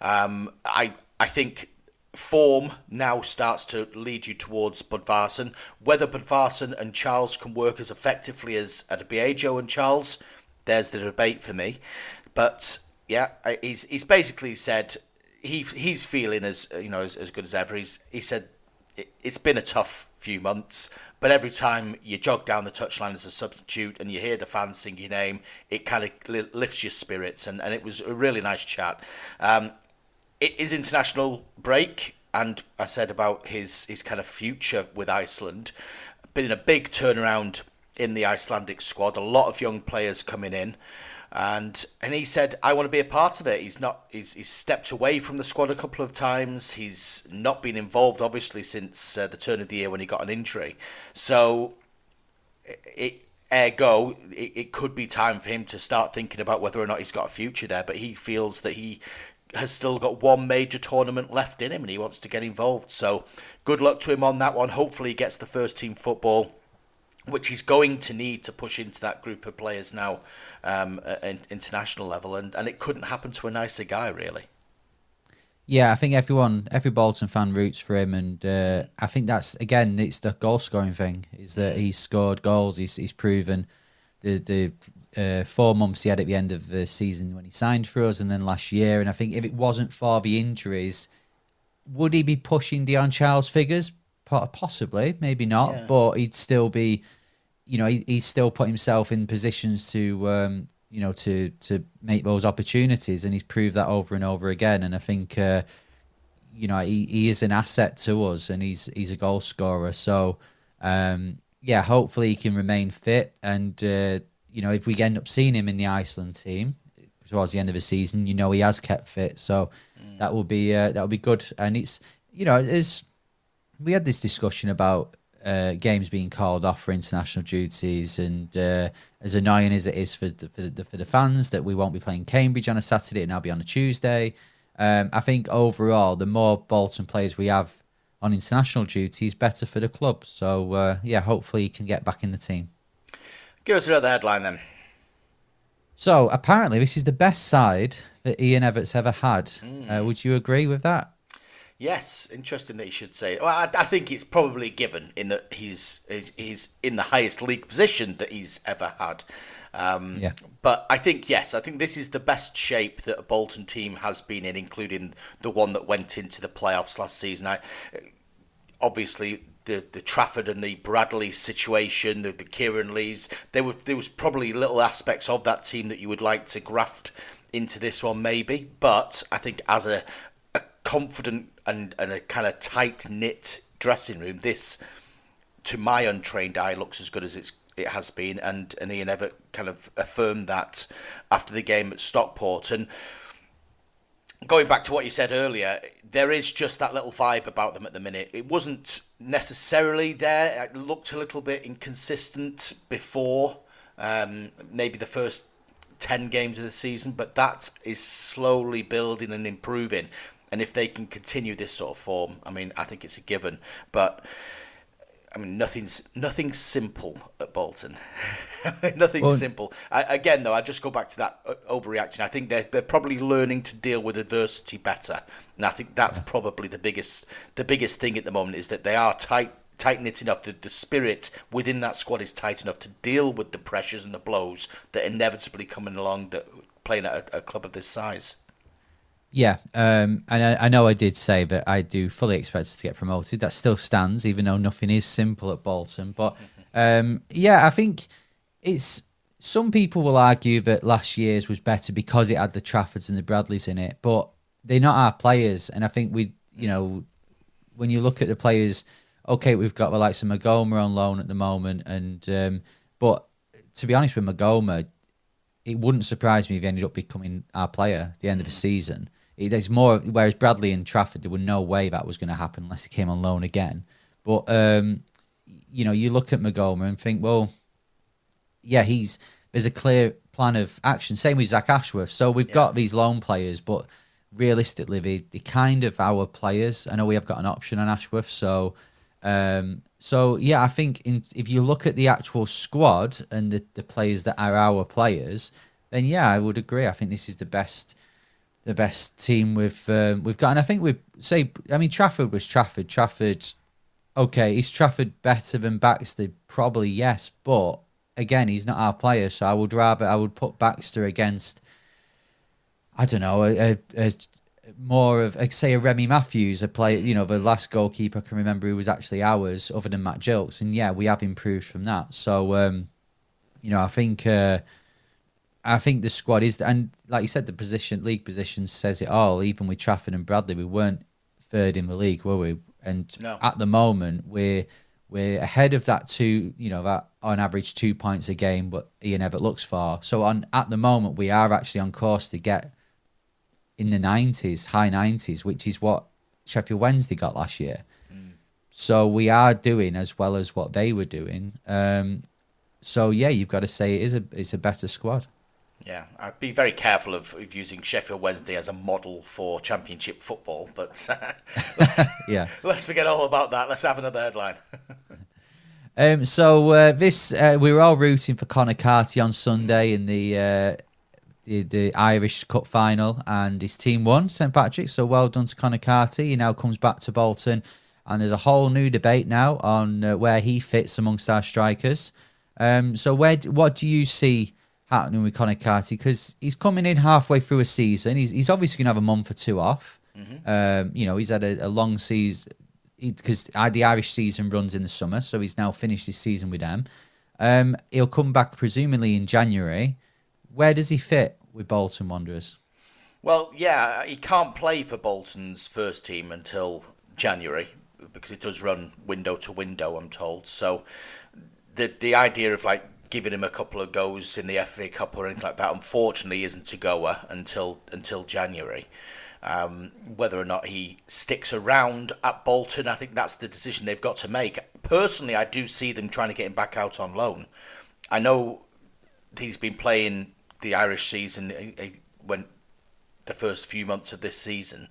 Um, I I think form now starts to lead you towards Bodvarsson. Whether Bodvarsson and Charles can work as effectively as Adeboyejo and Charles, there's the debate for me. But yeah, he's he's basically said he he's feeling as you know as, as good as ever. He's he said it, it's been a tough few months, but every time you jog down the touchline as a substitute and you hear the fans sing your name, it kind of lifts your spirits, and, and it was a really nice chat. Um, it is international break, and I said about his his kind of future with Iceland, been a big turnaround in the Icelandic squad. A lot of young players coming in, and and he said I want to be a part of it. He's not he's, he's stepped away from the squad a couple of times. He's not been involved obviously since uh, the turn of the year when he got an injury. So it ergo it, it could be time for him to start thinking about whether or not he's got a future there but he feels that he has still got one major tournament left in him and he wants to get involved so good luck to him on that one hopefully he gets the first team football which he's going to need to push into that group of players now um, at international level and, and it couldn't happen to a nicer guy really Yeah, I think everyone, every Bolton fan roots for him, and uh, I think that's again, it's the goal scoring thing. Is that he's scored goals, he's he's proven the the uh, four months he had at the end of the season when he signed for us, and then last year. And I think if it wasn't for the injuries, would he be pushing Dion Charles figures? Po- Possibly, maybe not, Yeah. but he'd still be, you know, he, he's still put himself in positions to, um, you know, to to make those opportunities, and he's proved that over and over again. And I think, uh, you know, he, he is an asset to us, and he's he's a goal scorer. So, um, yeah, hopefully he can remain fit, and uh, you know, if we end up seeing him in the Iceland team towards the end of the season, you know, he has kept fit. So that will be uh, that will be good, and it's you know, it's we had this discussion about uh, games being called off for international duties, and uh, as annoying as it is for the, for, the, for the fans that we won't be playing Cambridge on a Saturday and I'll be on a Tuesday. Um, I think overall, the more Bolton players we have on international duties, better for the club. So uh, yeah, hopefully he can get back in the team. give us another headline then So apparently, this is the best side that Ian Evatt's ever had. Uh, would you agree with that? Yes, interesting that you should say. Well, I, I think it's probably given in that he's, he's he's in the highest league position that he's ever had. Um, Yeah. But I think yes, I think this is the best shape that a Bolton team has been in, including the one that went into the playoffs last season. I, obviously the the Trafford and the Bradley situation, the, the Kieran Lees, there were there was probably little aspects of that team that you would like to graft into this one maybe, but I think as a a confident and, and a kind of tight knit dressing room, this to my untrained eye looks as good as it's it has been, and, and Ian Evatt kind of affirmed that after the game at Stockport. And going back to what you said earlier, there is just that little vibe about them at the minute. It wasn't necessarily there. It looked a little bit inconsistent before, um, maybe the first 10 games of the season, but that is slowly building and improving. And if they can continue this sort of form, I mean, I think it's a given. But I mean, nothing's nothing's simple at Bolton. nothing's Well- simple. I, again, though, I just go back to that uh, overreacting. I think they're they're probably learning to deal with adversity better, and I think that's probably the biggest the biggest thing at the moment is that they are tight tight knit enough. The the spirit within that squad is tight enough to deal with the pressures and the blows that inevitably coming along that playing at a, a club of this size. Yeah, um, and I, I know I did say that I do fully expect us to get promoted. That still stands, even though nothing is simple at Bolton. But um, yeah, I think it's some people will argue that last year's was better because it had the Traffords and the Bradleys in it, but they're not our players. And I think we, you know, when you look at the players, okay, we've got the likes of Maghoma on loan at the moment, and um, but to be honest with Maghoma, it wouldn't surprise me if he ended up becoming our player at the end of the season. There's more, whereas Bradley and Trafford, there was no way that was going to happen unless he came on loan again. But um, you know, you look at Maghoma and think, well, yeah, he's there's a clear plan of action. Same with Zach Ashworth. So we've got these loan players, but realistically, they they kind of our players. I know we have got an option on Ashworth, so um, so yeah, I think in, if you look at the actual squad and the, the players that are our players, then yeah, I would agree. I think this is the best the best team we've um, we've got, and I think we say. I mean, Trafford was Trafford. Trafford, okay, is Trafford better than Baxter? Probably yes, but again, he's not our player, so I would rather I would put Baxter against. I don't know a, a, a more of say a Remy Matthews, a player. You know, the last goalkeeper I can remember who was actually ours, other than Matt Gilks, and yeah, we have improved from that. So, um, you know, I think. Uh, I think the squad is, and like you said, the position, league position says it all. Even with Trafford and Bradley, we weren't third in the league, were we? And No. at the moment, we're we're ahead of that two, you know, that on average two points a game, but Ian Evatt looks for. So on at the moment, we are actually on course to get in the nineties, high nineties, which is what Sheffield Wednesday got last year. So we are doing as well as what they were doing. Um, so yeah, you've got to say it is a it's a better squad. Yeah, I'd be very careful of, of using Sheffield Wednesday as a model for Championship football, but let's, Yeah. let's forget all about that. Let's have another headline. Um, so uh, this uh, we were all rooting for Conor Carty on Sunday in the, uh, the the Irish Cup final, and his team won St Patrick's. So well done to Conor Carty. He now comes back to Bolton, and there's a whole new debate now on uh, where he fits amongst our strikers. Um, so where what do you see happening with Conor Carty? Because he's coming in halfway through a season. He's he's obviously going to have a month or two off. Um, you know, he's had a, a long season because the Irish season runs in the summer, so he's now finished his season with them. Um, he'll come back presumably in January. Where does he fit with Bolton Wanderers? Well, yeah, he can't play for Bolton's first team until January because it does run window to window, I'm told. So the the idea of like giving him a couple of goes in the FA Cup or anything like that, unfortunately, isn't a goer until until January. Um, whether or not he sticks around at Bolton, I think that's the decision they've got to make. Personally, I do see them trying to get him back out on loan. I know he's been playing the Irish season uh, uh, when the first few months of this season.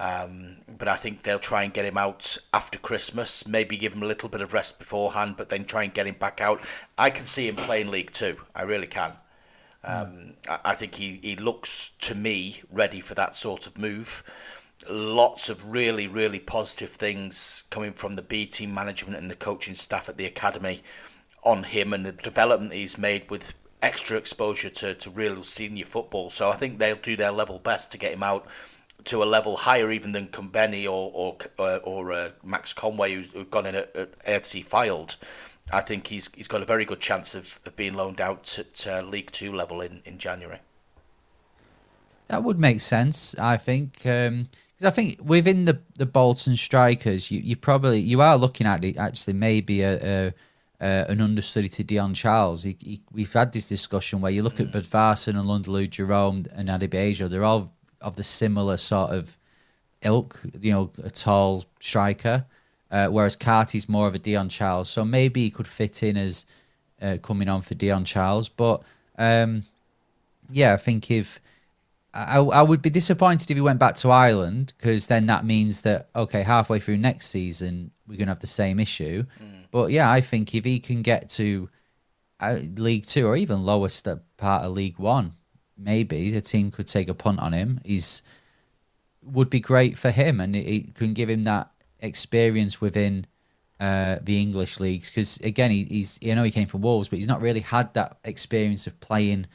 Um, but I think they'll try and get him out after Christmas, maybe give him a little bit of rest beforehand, but then try and get him back out. I can see him playing League Two. I really can. Um, I, I think he, he looks to me ready for that sort of move. Lots of really, really positive things coming from the B team management and the coaching staff at the academy on him and the development he's made with extra exposure to, to real senior football. So I think they'll do their level best to get him out to a level higher even than Kumbeni or or or, or uh, Max Conway, who's, who've gone in at, at AFC Fylde. I think he's he's got a very good chance of, of being loaned out at uh, League Two level in, in January. That would make sense, I think, because I think within the the Bolton strikers, you, you probably you are looking at it actually maybe a, a uh, an understudy to Dion Charles. He, he, we've had this discussion where you look at Bodvarsson and Lundulu, Jerome and Adeboyejo, they're all of the similar sort of ilk, you know, a tall striker, uh, whereas Carty's more of a Dion Charles. So maybe he could fit in as uh, coming on for Dion Charles. But um, yeah, I think if I, I would be disappointed if he went back to Ireland because then that means that okay, halfway through next season we're gonna have the same issue. But yeah, I think if he can get to uh, League Two or even lowest part of League One, maybe the team could take a punt on him. He's would be great for him, and it, it can give him that experience within uh, the English leagues. Because again, he, he's you know he came from Wolves, but he's not really had that experience of playing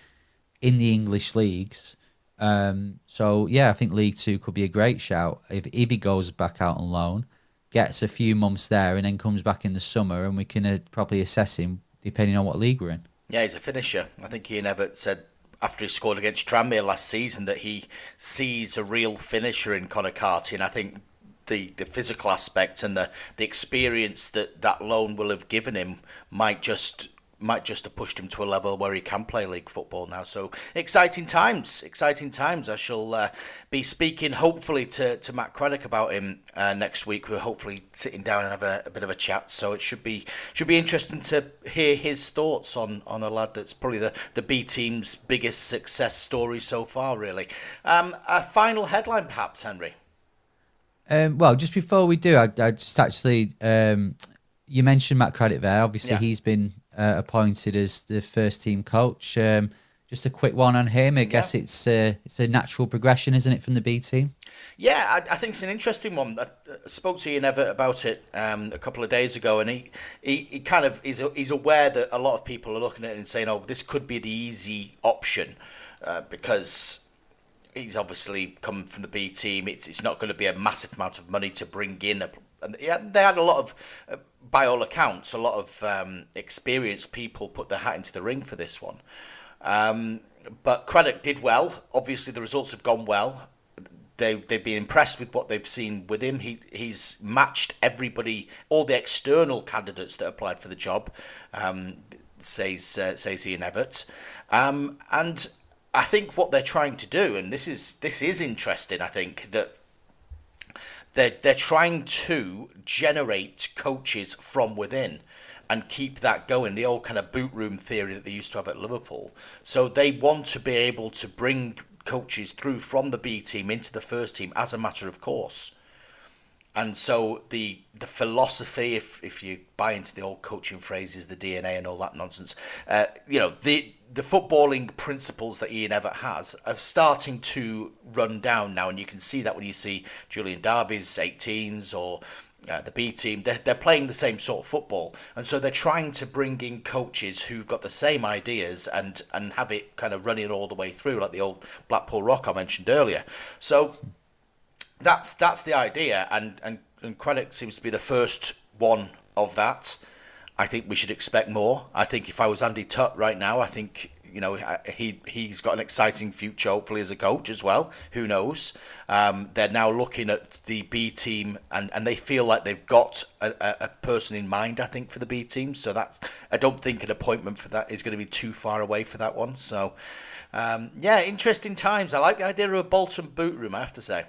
in the English leagues. Um, so yeah, I think League Two could be a great shout if he goes back out on loan, gets a few months there, and then comes back in the summer, and we can uh, probably assess him depending on what league we're in. Yeah, he's a finisher. I think Ian Evatt said after he scored against Tranmere last season that he sees a real finisher in Conor Carty, and I think the, the physical aspect and the, the experience that that loan will have given him might just might just have pushed him to a level where he can play league football now. So exciting times, exciting times. I shall uh, be speaking hopefully to, to Matt Craddock about him uh, next week. We're hopefully sitting down and have a, a, bit of a chat. So it should be should be interesting to hear his thoughts on, on a lad that's probably the, the B team's biggest success story so far. Really, um, a final headline, perhaps, Henry. Um, well, just before we do, I, I just actually um, you mentioned Matt Craddock there. Obviously, Yeah. he's been uh, appointed as the first team coach. Um, just a quick one on him. I guess it's uh, it's a natural progression, isn't it, from the B team? Yeah, I, I think it's an interesting one. I, I spoke to Ian Evatt about it um, a couple of days ago, and he, he, he kind of is he's aware that a lot of people are looking at it and saying, "Oh, this could be the easy option," uh, because he's obviously come from the B team. It's it's not going to be a massive amount of money to bring in. A, and yeah, they had a lot of, uh, by all accounts, a lot of um, experienced people put their hat into the ring for this one. Um, but Craddock did well. Obviously, the results have gone well. They they've been impressed with what they've seen with him. He he's matched everybody, all the external candidates that applied for the job. Um, says uh, says Ian Evatt, um, and I think what they're trying to do, and this is this is interesting. I think that they're they're trying to generate coaches from within and keep that going. The old kind of boot room theory that they used to have at Liverpool. So they want to be able to bring coaches through from the B team into the first team as a matter of course. And so the the philosophy, if if you buy into the old coaching phrases, the DNA and all that nonsense, uh, you know the the footballing principles that Ian Evatt has are starting to run down now, and you can see that when you see Julian Darby's 18s or uh, the B team, they're, they're playing the same sort of football, and so they're trying to bring in coaches who've got the same ideas and and have it kind of running all the way through, like the old Blackpool Rock I mentioned earlier. So that's that's the idea, and and and Craddock seems to be the first one of that. I think we should expect more. I think if I was Andy Tutt right now, I think you know he he's got an exciting future, hopefully as a coach as well. Who knows? Um, they're now looking at the B team, and, and they feel like they've got a, a, person in mind. I think for the B team, so that's I don't think an appointment for that is going to be too far away for that one. So um, yeah, interesting times. I like the idea of a Bolton boot room. I have to say.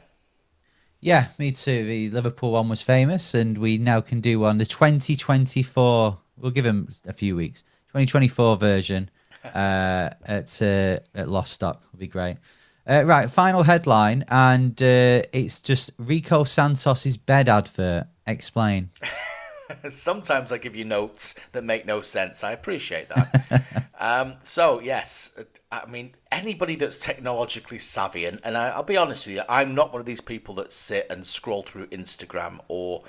Yeah, me too. The Liverpool one was famous, and we now can do one. The 2024, we'll give him a few weeks. 2024 version uh, at uh, at Lostock will be great. Uh, right, final headline, and uh, it's just Rico Santos's bed advert. Explain. Sometimes I give you notes that make no sense. I appreciate that. um, so yes, I mean anybody that's technologically savvy, and, and I, I'll be honest with you, I'm not one of these people that sit and scroll through Instagram or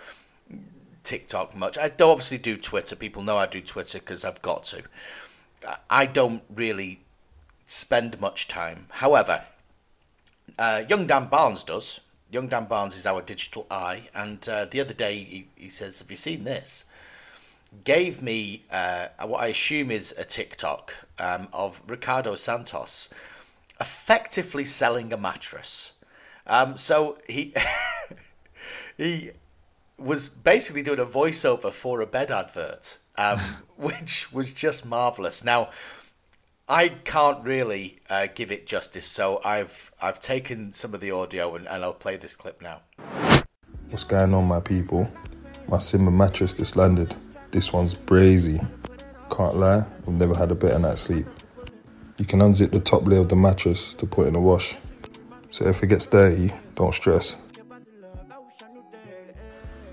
TikTok much. I do obviously do Twitter. People know I do Twitter because I've got to. I don't really spend much time. However, uh, young Dan Barnes does. Young Dan Barnes is our digital eye, and uh, the other day he, he says, "Have you seen this?" Gave me uh, what I assume is a TikTok um, of Ricardo Santos effectively selling a mattress. Um, so he he was basically doing a voiceover for a bed advert. um, which was just marvelous. Now, I can't really uh, give it justice, so I've I've taken some of the audio and, and I'll play this clip now. What's going on, my people? My Simba mattress just landed. This one's brazy. Can't lie, I've never had a better night's sleep. You can unzip the top layer of the mattress to put in the wash. So if it gets dirty, don't stress.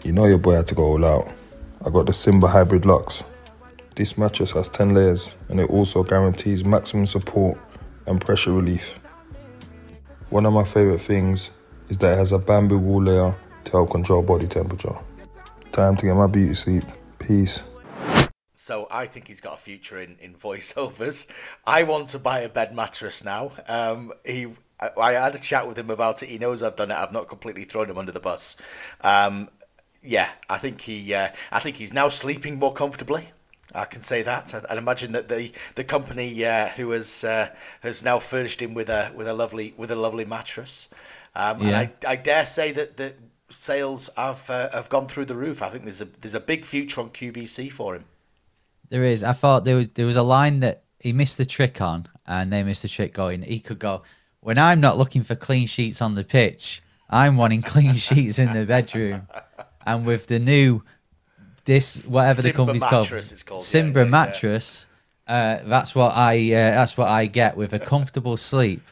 You know your boy had to go all out. I got the Simba Hybrid Luxe. This mattress has 10 layers and it also guarantees maximum support and pressure relief. One of my favourite things is that it has a bamboo wool layer to help control body temperature. Time to get my beauty sleep. Peace. So I think he's got a future in, in voiceovers. I want to buy a bed mattress now. Um, he, I, I had a chat with him about it. He knows I've done it. I've not completely thrown him under the bus. Um, yeah, I think he, uh, I think he's now sleeping more comfortably. I can say that. I, I imagine that the the company uh, who has uh, has now furnished him with a with a lovely with a lovely mattress. Um, And I, I dare say that the sales have uh, have gone through the roof. I think there's a there's a big future on QVC for him. There is. I thought there was there was a line that he missed the trick on, and they missed the trick going. He could go when I'm not looking for clean sheets on the pitch. I'm wanting clean sheets in the bedroom, and with the new this whatever the company's called, called, yeah, Simba yeah, yeah. mattress. Uh, that's what I uh, that's what I get with a comfortable sleep.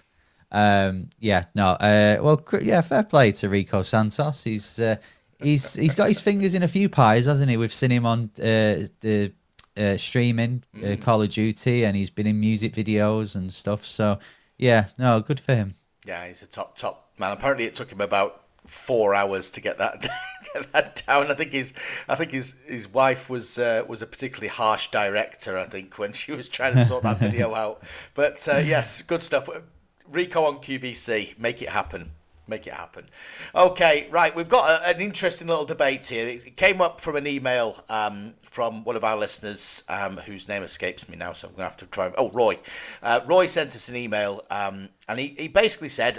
Um, yeah, no. Uh, well, yeah, fair play to Rico Santos. He's uh, he's he's got his fingers in a few pies, hasn't he? We've seen him on uh, the uh, streaming uh, Mm. Call of Duty, and he's been in music videos and stuff. So yeah, no, good for him. Yeah, he's a top top man. Apparently, it took him about four hours to get that get that down. I think his I think his his wife was uh, was a particularly harsh director. I think when she was trying to sort that video out. But uh, yes, good stuff. Rico on QVC, make it happen. Make it happen. Okay, right. We've got a, an interesting little debate here. It came up from an email um, from one of our listeners um, whose name escapes me now, so I'm going to have to try. Oh, Roy. Uh, Roy sent us an email um, and he, he basically said,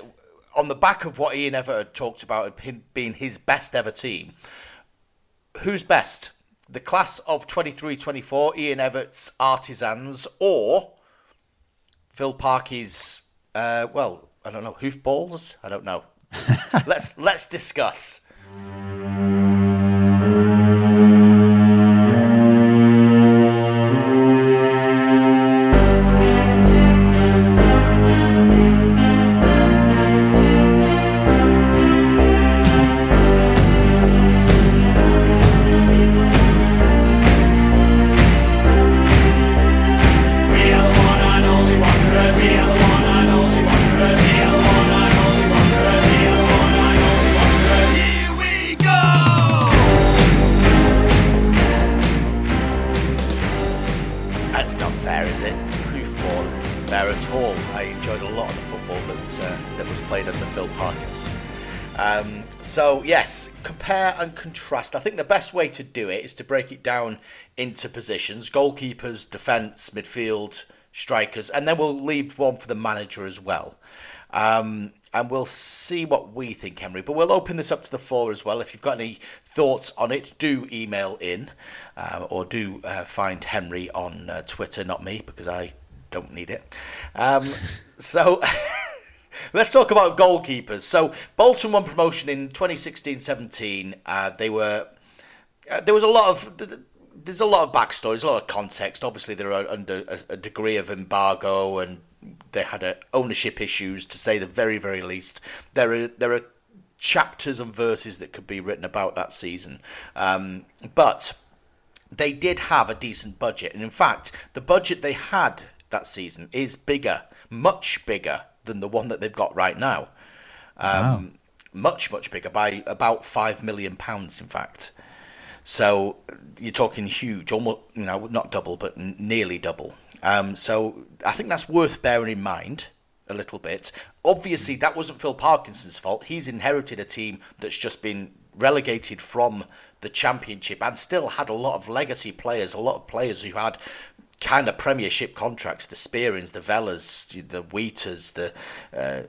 on the back of what Ian Evatt talked about him being his best ever team, who's best? The class of 23 24, Ian Evatt's Artisans, or Phil Parky's, uh, well, I don't know, hoofballs? I don't know. let's let's discuss. So yes, compare and contrast. I think the best way to do it is to break it down into positions: goalkeepers, defence, midfield, strikers, and then we'll leave one for the manager as well. Um, and we'll see what we think, Henry. But we'll open this up to the floor as well. If you've got any thoughts on it, do email in uh, or do uh, find Henry on uh, Twitter, not me, because I don't need it. Um, so. Let's talk about goalkeepers. So Bolton won promotion in 2016-17. Uh, they were uh, there was a lot of th- th- there's a lot of backstory, there's a lot of context. Obviously, they're under a, a degree of embargo, and they had uh, ownership issues, to say the very very least. There are there are chapters and verses that could be written about that season, um, but they did have a decent budget, and in fact, the budget they had that season is bigger, much bigger than the one that they've got right now. Um, Much, much bigger by about five million pounds, in fact. So you're talking huge, almost you know not double, but n- nearly double. Um, so I think that's worth bearing in mind a little bit. Obviously, that wasn't Phil Parkinson's fault. He's inherited a team that's just been relegated from the championship and still had a lot of legacy players, a lot of players who had kind of premiership contracts, the Spearings, the Velas, the Wheaters, the uh,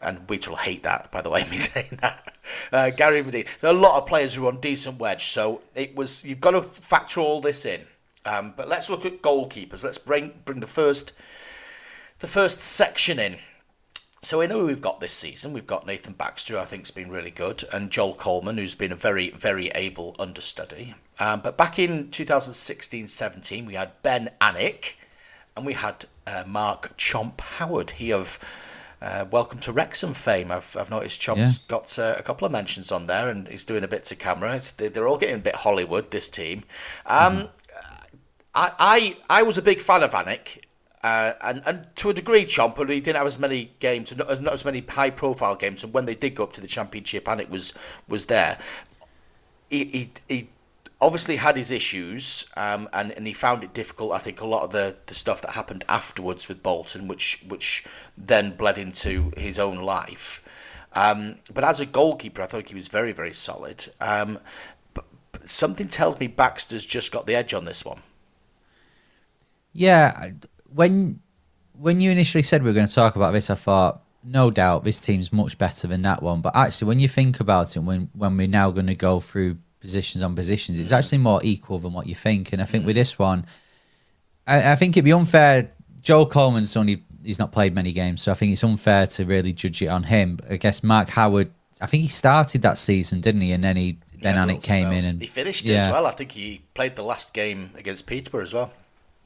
and Wheater will hate that, by the way, me saying that. Uh, Gary Madine. There are a lot of players who are on decent wedge, so it was you've got to factor all this in. Um, but let's look at goalkeepers. Let's bring bring the first the first section in. So we know who we've got this season. We've got Nathan Baxter, who I think's been really good, and Joel Coleman, who's been a very, very able understudy. Um, but back in 2016-17, we had Ben Alnwick, and we had uh, Mark Chomp Howard. He of uh, Welcome to Wrexham fame. I've, I've noticed Chomp's Yeah. got uh, a couple of mentions on there, and he's doing a bit to camera. It's, they- they're all getting a bit Hollywood. This team. Um, I, I I was a big fan of Alnwick, uh, and and to a degree, Chomp, but he didn't have as many games, not, not as many high profile games. And when they did go up to the championship, Alnwick was was there. He he, he obviously had his issues, um, and and he found it difficult. I think a lot of the, the stuff that happened afterwards with Bolton, which which then bled into his own life. Um, but as a goalkeeper, I thought he was very very solid. Um, but, but something tells me Baxter's just got the edge on this one. Yeah, when when you initially said we were going to talk about this, I thought no doubt this team's much better than that one. But actually, when you think about it, when when we're now going to go through positions on positions, it's mm. actually more equal than what you think. And I think with mm. this one, I, I think it'd be unfair. Joe Coleman's only he's not played many games, so I think it's unfair to really judge it on him. I guess Mark Howard, I think he started that season, didn't he? And then he then Yeah, Alnwick came in and he finished it yeah. as well. I think he played the last game against Peterborough as well.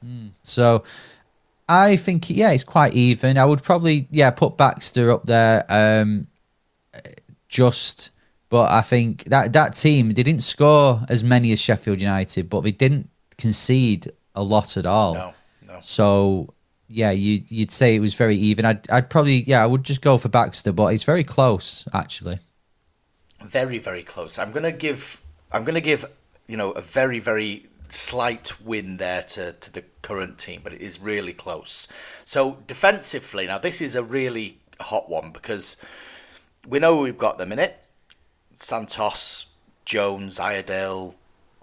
Mm. So I think yeah, it's quite even. I would probably yeah put Baxter up there. Um, just, but I think that that team they didn't score as many as Sheffield United, but they didn't concede a lot at all. No, no. So yeah, you you'd say it was very even. I'd I'd probably yeah I would just go for Baxter, but it's very close actually. Very, very close. I'm gonna give. I'm gonna give. You know, a very, very slight win there to, to the current team, but it is really close. So defensively, now this is a really hot one because we know we've got them in it. Santos, Jones, Iredale,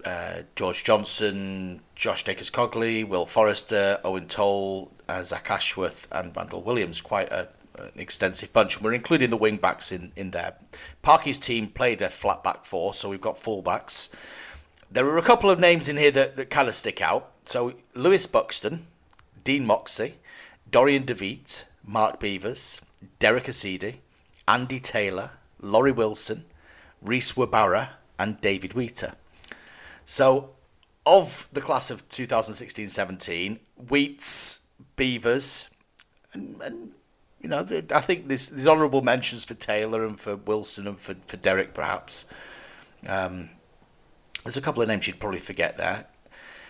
uh, George Johnson, Josh Dacres-Cogley, Will Forrester, Eoin Toal, uh, Zach Ashworth, and Randell Williams. Quite a, an extensive bunch. And we're including the wing backs in, in there. Parky's team played a flat back four, so we've got full backs. There are a couple of names in here that, that kind of stick out. So Lewis Buxton, Dean Moxey, Dorian Dervite, Mark Beavers, Derik Osede, Andy Taylor, Lawrie Wilson, Reece Wabara, and David Wheater. So, of the class of 2016-17, Wheats, Beavers, and, and you know, I think there's, there's honourable mentions for Taylor and for Wilson and for, for Derek, perhaps. Um, there's a couple of names you'd probably forget there.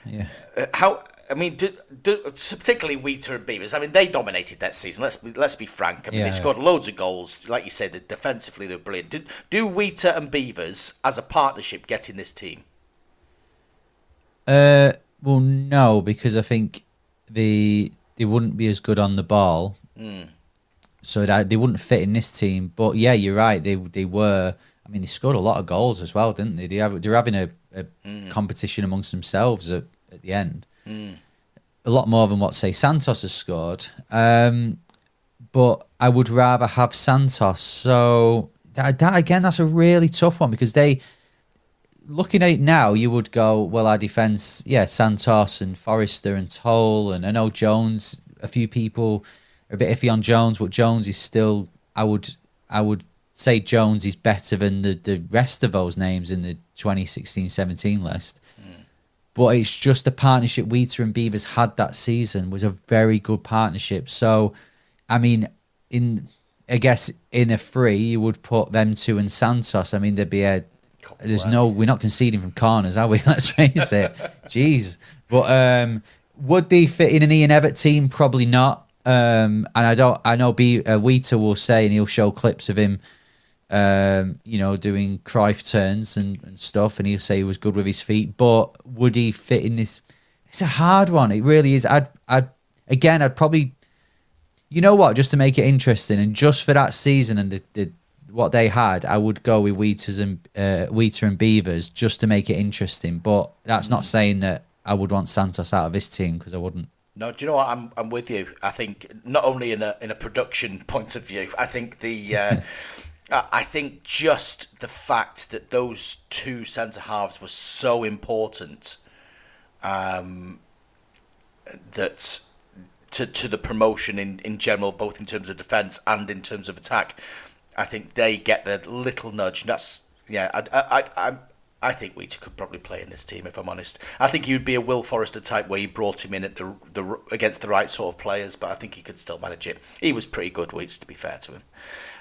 Yeah. Uh, how I mean, do, do, particularly Wheater and Beavers. I mean, they dominated that season. Let's be, let's be frank. I mean, Yeah. they scored loads of goals. Like you said, defensively they were brilliant. Do, do Wheater and Beavers as a partnership get in this team? Uh, well, no, because I think the they wouldn't be as good on the ball, so that they wouldn't fit in this team. But yeah, you're right. They they were. I mean, they scored a lot of goals as well, didn't they? They have, they're having a, a competition amongst themselves at, at the end. A lot more than what say Santos has scored. Um, but I would rather have Santos. So that, that again, that's a really tough one because they looking at it now, you would go, well, our defence, yeah, Santos and Forrester and Toal, and I know Jones. A few people are a bit iffy on Jones, but Jones is still. I would, I would say Jones is better than the the rest of those names in the 2016-17 list. But it's just the partnership Wheater and Beavers had that season was a very good partnership. So, I mean, in I guess in a free you would put them two and Santos. I mean, there'd be a there's no we're not conceding from corners, are we? Let's face it. Jeez. But um, would they fit in an Ian Evatt team? Probably not. Um, and I don't. I know B uh, Wheater will say, and he'll show clips of him. Um, you know, doing Cruyff turns and, and stuff, and he'll say he was good with his feet. But would he fit in this? It's a hard one. It really is. I'd. I'd again. I'd probably. You know what? Just to make it interesting, and just for that season and the, the what they had, I would go with Wheaters and uh, Wheater and Beavers just to make it interesting. But that's not saying that I would want Santos out of this team because I wouldn't. No, do you know what? I'm I'm with you. I think not only in a in a production point of view, I think the uh, I I think just the fact that those two centre halves were so important um, that to to the promotion in, in general, both in terms of defence and in terms of attack. I think they get the little nudge. That's yeah. I I I, I, think Wheater could probably play in this team if I'm honest. I think he would be a Will Forrester type where you brought him in at the the against the right sort of players, but I think he could still manage it. He was pretty good, Wheater, to be fair to him.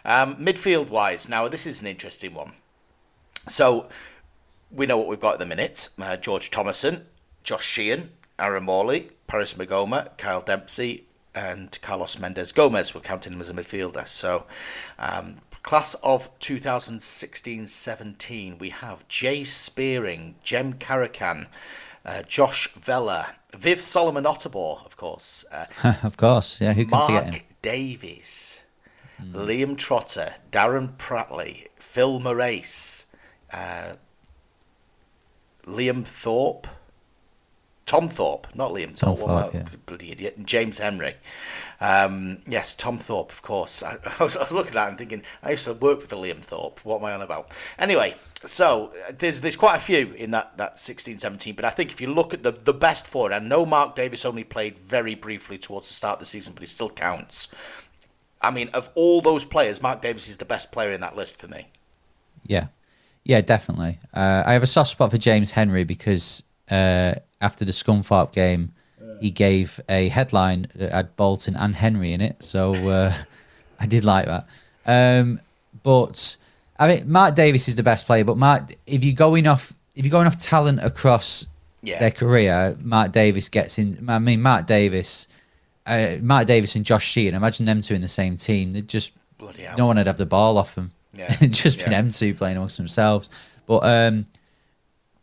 Um, midfield wise, now this is an interesting one. So we know what we've got at the minute: uh, George Thomason, Josh Sheehan, Aaron Morley, Paris Maghoma, Kyle Dempsey, and Carlos Mendes Gomes. We're counting him as a midfielder. So, um, class of 2016-17, we have Jay Spearing, Jem Karacan, uh, Josh Vela, Viv Solomon-Otabor, of course, uh, of course, yeah. Who can forget him? Mark Davies, Liam Trotter, Darren Pratley, Phil Morais, uh, Liam Thorpe, Tom Thorpe, not Liam Tom Thorpe, Thorpe, I- bloody idiot, and James Henry. Um, yes, Tom Thorpe, of course. I, I, was, I was looking at that and thinking, I used to work with the Liam Thorpe. What am I on about? Anyway, so uh, there's there's quite a few in that, that 16 17, but I think if you look at the, the best four, and I know Mark Davies only played very briefly towards the start of the season, but he still counts. I mean, of all those players, Mark Davies is the best player in that list for me. Yeah, yeah, definitely. Uh, I have a soft spot for James Henry because uh, after the Scunthorpe game, he gave a headline that had Bolton and Henry in it, so uh, I did like that. Um, but I mean, Mark Davies is the best player. But Mark, if you're going off, if you're going off talent across Yeah. their career, Mark Davies gets in. I mean, Mark Davis, uh, Mark Davies and Josh Sheehan. Imagine them two in the same team. They just Bloody hell. no one would have the ball off them. Yeah. Just been them two playing amongst themselves. But um,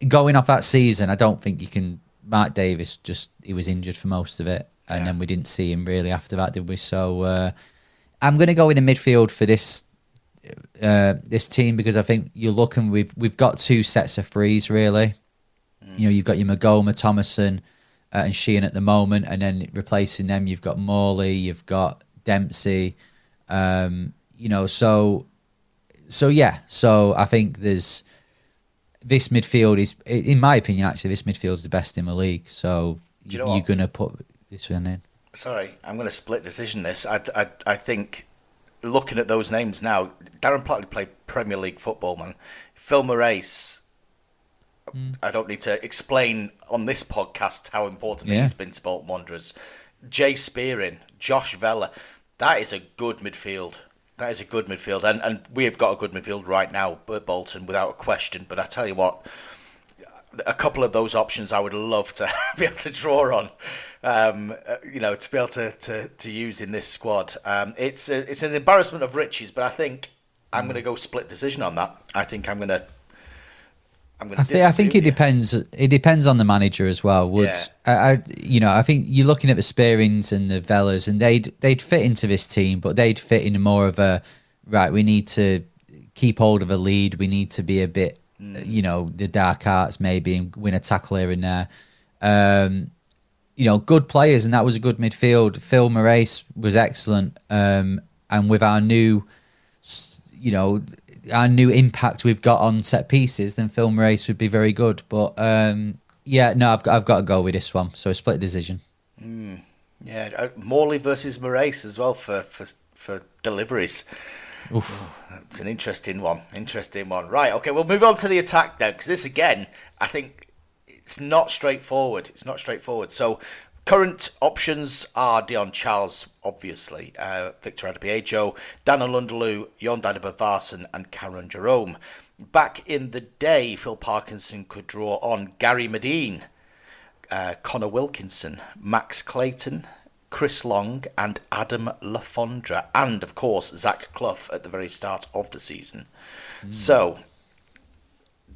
going off that season, I don't think you can. Mark Davies just he was injured for most of it, and Yeah. then we didn't see him really after that, did we? So uh, I'm going to go in the midfield for this uh, this team because I think you're looking. We've we've got two sets of threes really. You know, you've got your Maghoma, Thomason, uh, and Sheehan at the moment, and then replacing them, you've got Morley, you've got Dempsey. Um, you know, so so yeah, so I think there's this midfield is, in my opinion, actually, this midfield is the best in the league. So you know you're gonna put this one in. Sorry, I'm going to split decision this. I, I, I think, looking at those names now, Darren Pratley played Premier League football, man. Phil Morais, I don't need to explain on this podcast how important Yeah. he's been to Bolton Wanderers. Jay Spearing, Josh Vella, that is a good midfield. That is a good midfield, and and we have got a good midfield right now, at Bolton, without a question. But I tell you what, a couple of those options I would love to be able to draw on. Um, uh, you know, to be able to, to, to use in this squad. Um, it's a, it's an embarrassment of riches, but I think I'm going to go split decision on that. I think I'm going to. I'm going I, to. I think it depends. It depends on the manager as well. Would Yeah. I, I? You know, I think you're looking at the Spearings and the Velas, and they'd they'd fit into this team, but they'd fit in more of a right. We need to keep hold of a lead. We need to be a bit, you know, the dark arts maybe and win a tackle here and there. Um, you know, good players, and that was a good midfield. Phil Morais was excellent, um, and with our new you know, our new impact we've got on set pieces, then Fil Morais would be very good. But um, yeah, no, I've got I've got to go with this one. So a split decision. Yeah, uh, Morley versus Morais as well for for for deliveries. It's an interesting one. Interesting one. Right. Okay. We'll move on to the attack then, because this again, I think it's not straightforward. It's not straightforward. So, current options are Dion Charles, obviously, uh, Victor Adeboyejo, Dan N'Lundulu, Jon Varson, and Karen Jerome. Back in the day, Phil Parkinson could draw on Gary Madine uh, Conor Wilkinson, Max Clayton, Chris Long, and Adam Le Fondre, and of course Zach Clough at the very start of the season. So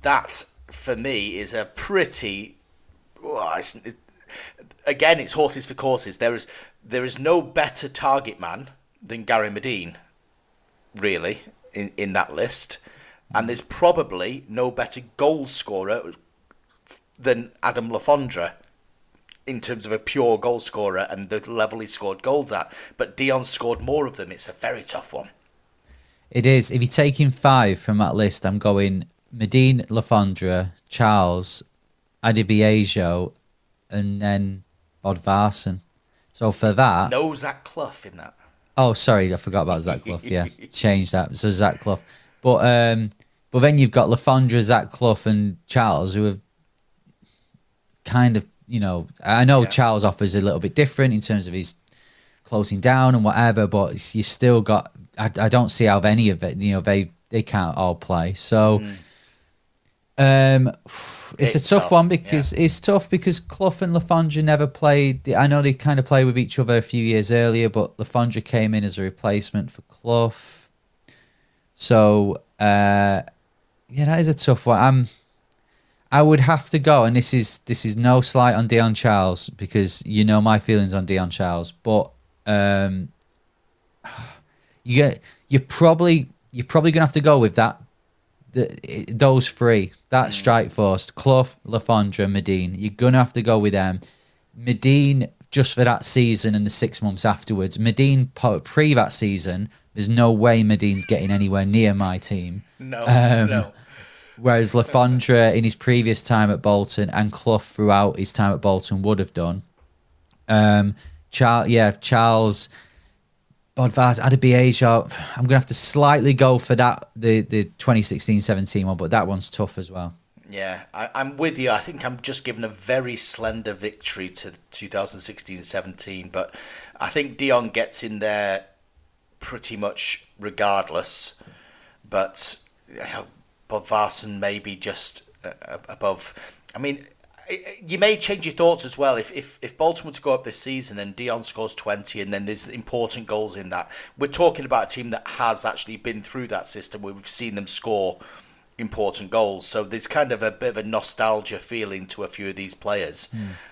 that for me is a pretty. well, it's- it- again, it's horses for courses. There is there is no better target man than Gary Madine, really, in, in that list, and there's probably no better goal scorer than Adam Le Fondre in terms of a pure goal scorer and the level he scored goals at. But Dion scored more of them. It's a very tough one. It is. If you're taking five from that list, I'm going Madine, Lafondra, Charles, Adeboyejo, and then Bodvarsson. So for that, No Zach Clough in that. Oh, sorry, I forgot about Zach Clough. Yeah, change that. So Zach Clough, but um, but then you've got Le Fondre, Zach Clough, and Charles, who have kind of, you know, I know Yeah. Charles offers a little bit different in terms of his closing down and whatever, but you still got. I, I don't see how any of it. You know, they they can't all play. So. Um, it's, It's a tough, tough, one because it's tough because Clough and Le Fondre never played. I know they kind of played with each other a few years earlier, but Le Fondre came in as a replacement for Clough. So, uh, yeah, that is a tough one. I'm, I would have to go, and this is this is no slight on Dion Charles because you know my feelings on Dion Charles, but um, you get you're probably you're probably gonna have to go with that the, those three, that strike force, Clough, Lafondra, Madine, you're gonna have to go with them. Madine just for that season and the six months afterwards. Madine pre that season, there's no way Madine's getting anywhere near my team. No, Um, no. Whereas Le Fondre in his previous time at Bolton and Clough throughout his time at Bolton would have done. Um, Charles, yeah, Charles, Bodvarsson, Adeboyejo. I'm gonna have to slightly go for that the the 2016-17 one, but that one's tough as well. Yeah, I, I'm with you. I think I'm just giving a very slender victory to 2016-17, but I think Dion gets in there pretty much regardless. But you know, maybe just uh, above. I mean, you may change your thoughts as well if, if if Bolton were to go up this season and Dion scores 20 and then there's important goals in that. We're talking about a team that has actually been through that system where we've seen them score important goals. So there's kind of a bit of a nostalgia feeling to a few of these players.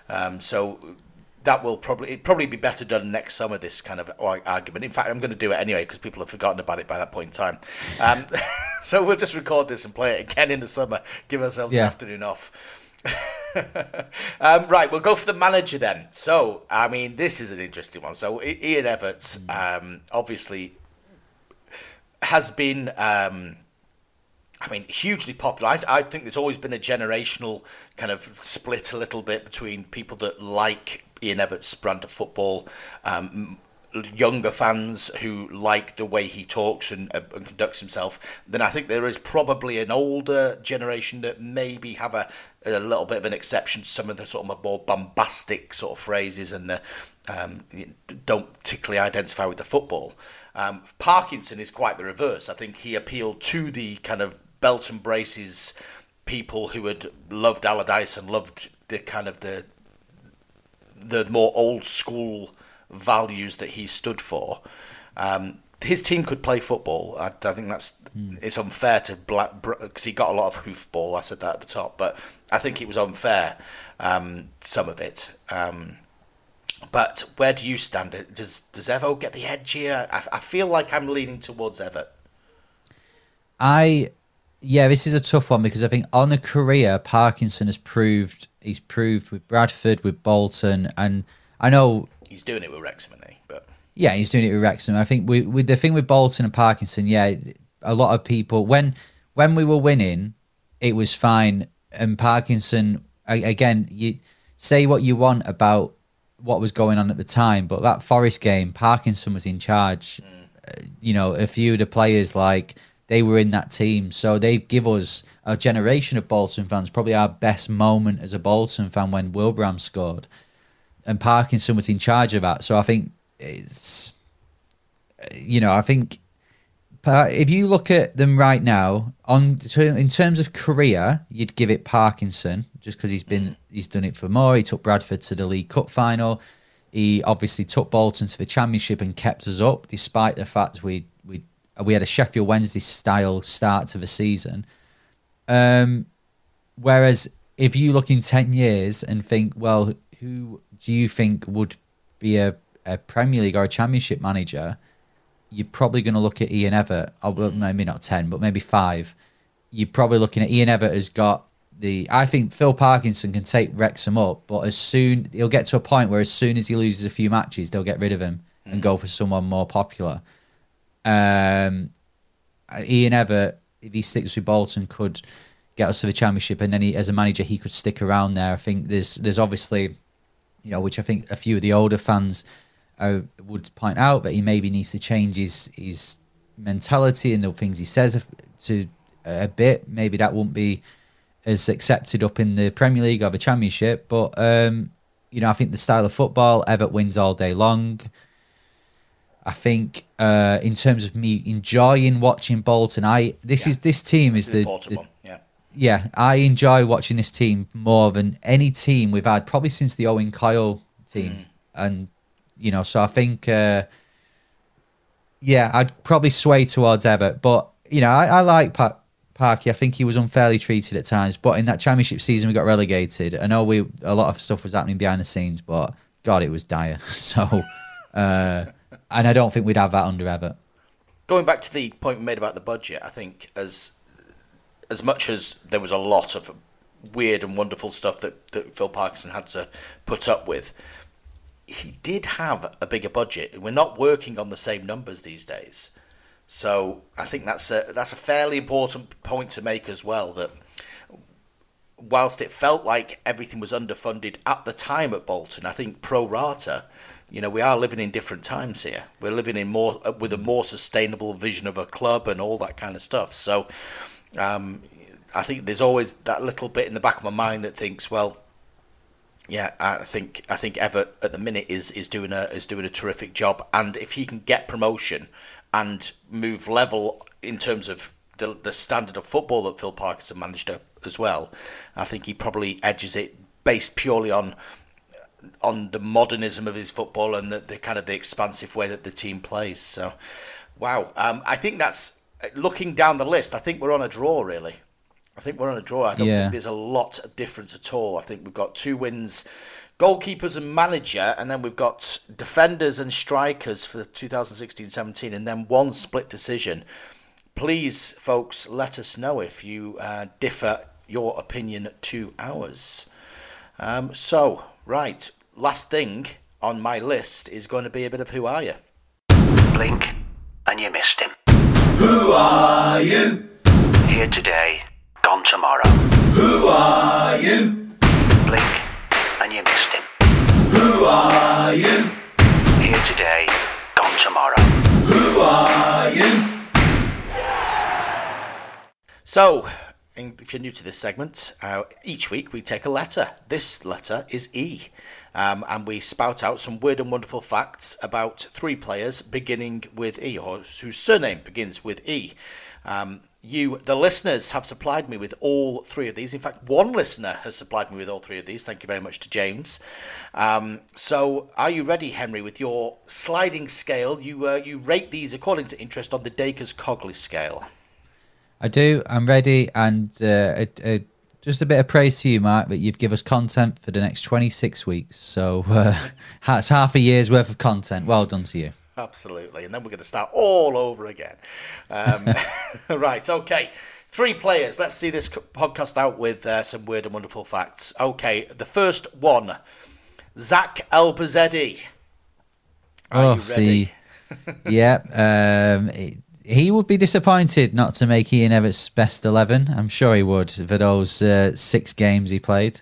Um, so that will probably it'd probably be better done next summer. This kind of argument. In fact, I'm going to do it anyway because people have forgotten about it by that point in time. Um, so we'll just record this and play it again in the summer. Give ourselves an Yeah. afternoon off. um, right, we'll go for the manager then. So, I mean, this is an interesting one. So, Ian Evatt, um, obviously, has been, um, I mean, hugely popular. I, I think there's always been a generational kind of split a little bit between people that like Ian Evatt's brand of football, um, younger fans who like the way he talks and, uh, and conducts himself, then I think there is probably an older generation that maybe have a, a little bit of an exception to some of the sort of more bombastic sort of phrases and the um, don't particularly identify with the football. Um, Parkinson is quite the reverse. I think he appealed to the kind of belt and braces people who had loved Allardyce and loved the kind of the the more old school values that he stood for. Um, his team could play football. I, I think that's it's unfair to black because he got a lot of hoofball. I said that at the top, but I think it was unfair um, some of it. Um, but where do you stand? Does does Evo get the edge here? I, I feel like I'm leaning towards Evatt. I yeah, this is a tough one because I think on a career, Parkinson has proved he's proved with Bradford, with Bolton, and I know He's doing it with Wrexham, isn't he? But yeah, he's doing it with Wrexham. I think with, with the thing with Bolton and Parkinson, yeah, a lot of people when when we were winning, it was fine. And Parkinson again, you say what you want about what was going on at the time, but that Forest game, Parkinson was in charge. Uh, you know, a few of the players like they were in that team, so they give us a generation of Bolton fans. Probably our best moment as a Bolton fan when Wilbraham scored and Parkinson was in charge of that. So I think it's, you know, I think if you look at them right now, on in terms of career, you'd give it Parkinson just because he's been he's done it for more. He took Bradford to the League Cup final. He obviously took Bolton to the Championship and kept us up, despite the fact we we we had a Sheffield Wednesday style start to the season. Um, whereas if you look in 10 years and think, well, who do you think would be a, a Premier League or a Championship manager? You're probably going to look at Ian Evatt, or well, maybe not 10, but maybe five. You're probably looking at Ian Evatt has got the. I think Phil Parkinson can take Wrexham up, but as soon he'll get to a point where as soon as he loses a few matches, they'll get rid of him and go for someone more popular. Um, Ian Evatt, if he sticks with Bolton, could get us to the championship, and then he, as a manager, he could stick around there. I think there's there's obviously you know, which I think a few of the older fans uh, would point out that he maybe needs to change his his mentality and the things he says to a bit. Maybe that won't be as accepted up in the Premier League or the Championship, but um, you know, I think the style of football, Evatt wins all day long. I think uh, in terms of me enjoying watching Bolton, I this Yeah. is this team This is is the, the. Yeah. Yeah, I enjoy watching this team more than any team we've had probably since the Owen Coyle team, and you know, so I think, uh, yeah, I'd probably sway towards Evatt, but you know, I, I like pa- Parky. I think he was unfairly treated at times, but in that Championship season, we got relegated. I know we a lot of stuff was happening behind the scenes, but God, it was dire. So, uh, and I don't think we'd have that under Evatt. Going back to the point we made about the budget, I think as as much as there was a lot of weird and wonderful stuff that, that Phil Parkinson had to put up with, he did have a bigger budget. We're not working on the same numbers these days. So I think that's a that's a fairly important point to make as well. That whilst it felt like everything was underfunded at the time at Bolton, I think pro rata, you know, we are living in different times here. We're living in more with a more sustainable vision of a club and all that kind of stuff. So um, I think there's always that little bit in the back of my mind that thinks, well, yeah, I think I think Evatt at the minute is is doing a is doing a terrific job, and if he can get promotion and move level in terms of the the standard of football that Phil Parkinson managed to as well, I think he probably edges it based purely on on the modernism of his football and the, the kind of the expansive way that the team plays. So, wow, um, I think that's looking down the list. I think we're on a draw really. I think we're on a draw. I don't Yeah. think there's a lot of difference at all. I think we've got two wins, goalkeepers and manager, and then we've got defenders and strikers for 2016-17, and then one split decision. Please, folks, let us know if you uh, differ your opinion to ours. Um, so, right, last thing on my list is going to be a bit of who are you? Blink, and you missed him. Who are you? Here today, gone tomorrow. Who are you? Blink, and you missed him. Who are you? Here today, gone tomorrow. Who are you? So, if you're new to this segment, uh, each week we take a letter. This letter is E. Um, and we spout out some weird and wonderful facts about three players beginning with E, or whose surname begins with E. Um, you, the listeners, have supplied me with all three of these. In fact, one listener has supplied me with all three of these. Thank you very much to James. Um, so, are you ready, Henry, with your sliding scale? You uh, you rate these according to interest on the Dacres Cogley scale. I do. I'm ready, and uh, it, it, just a bit of praise to you, Marc, that you've given us content for the next 26 weeks. So uh, that's half a year's worth of content. Well done to you. Absolutely. And then we're going to start all over again. Um, right, okay. Three players. Let's see this podcast out with uh, some weird and wonderful facts. Okay, the first one Zach Elbouzedi. Are oh, you ready? the yeah. Um, he- he would be disappointed not to make Ian Evatt's best eleven. I'm sure he would for those uh, six games he played.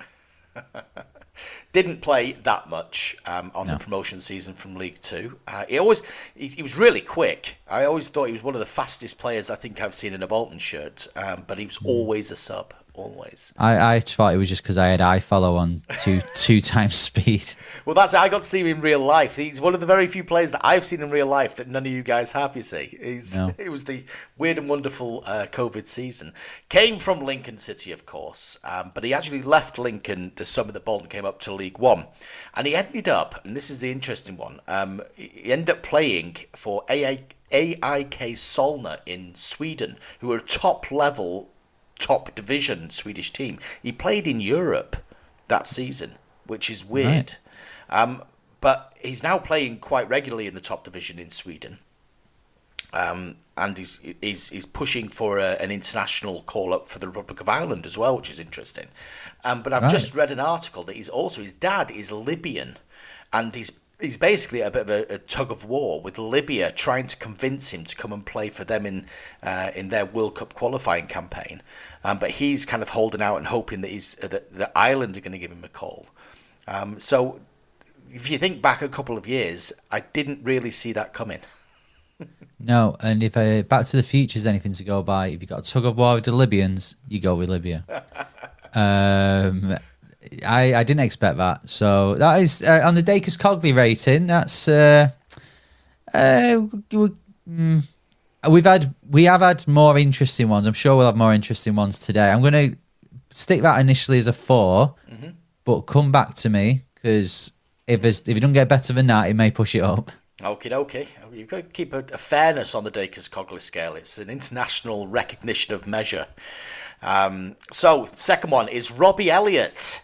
Didn't play that much um, on the promotion season from League Two. Uh, he always he, he was really quick. I always thought he was one of the fastest players I think I've seen in a Bolton shirt. Um, but he was always a sub, always. I, I thought it was just because I had iFollow on two two times speed. Well, that's it. I got to see him in real life. He's one of the very few players that I've seen in real life that none of you guys have. You see, he's No. it was the weird and wonderful uh, COVID season. Came from Lincoln City, of course, um, but he actually left Lincoln the summer that Bolton came up to League One, and he ended up, and this is the interesting one. Um, he ended up playing for AA, AIK Solna in Sweden, who are a top level, top division Swedish team. He played in Europe that season, which is weird. Right. Um, but he's now playing quite regularly in the top division in Sweden. Um, and he's, he's he's pushing for a, an international call up for the Republic of Ireland as well, which is interesting. Um, but I've Right. just read an article that he's also his dad is Libyan, and he's he's basically a bit of a, a tug of war with Libya trying to convince him to come and play for them in uh, in their World Cup qualifying campaign. Um, but he's kind of holding out and hoping that he's uh, that, that Ireland are going to give him a call. Um, so if you think back a couple of years, I didn't really see that coming. No, and if uh, Back to the Future is anything to go by, if you've got a tug of war with the Libyans, you go with Libya. um, I I didn't expect that. So that is uh, on the Dacres Cogley rating. That's uh, uh, mm, we've had we have had more interesting ones. I'm sure we'll have more interesting ones today. I'm going to stick that initially as a 4 but come back to me because if if you don't get better than that, it may push it up. Okay, okay. You've got to keep a, a fairness on the Dacres Cogley scale. It's an international recognition of measure. Um, so, second one is Robbie Elliott.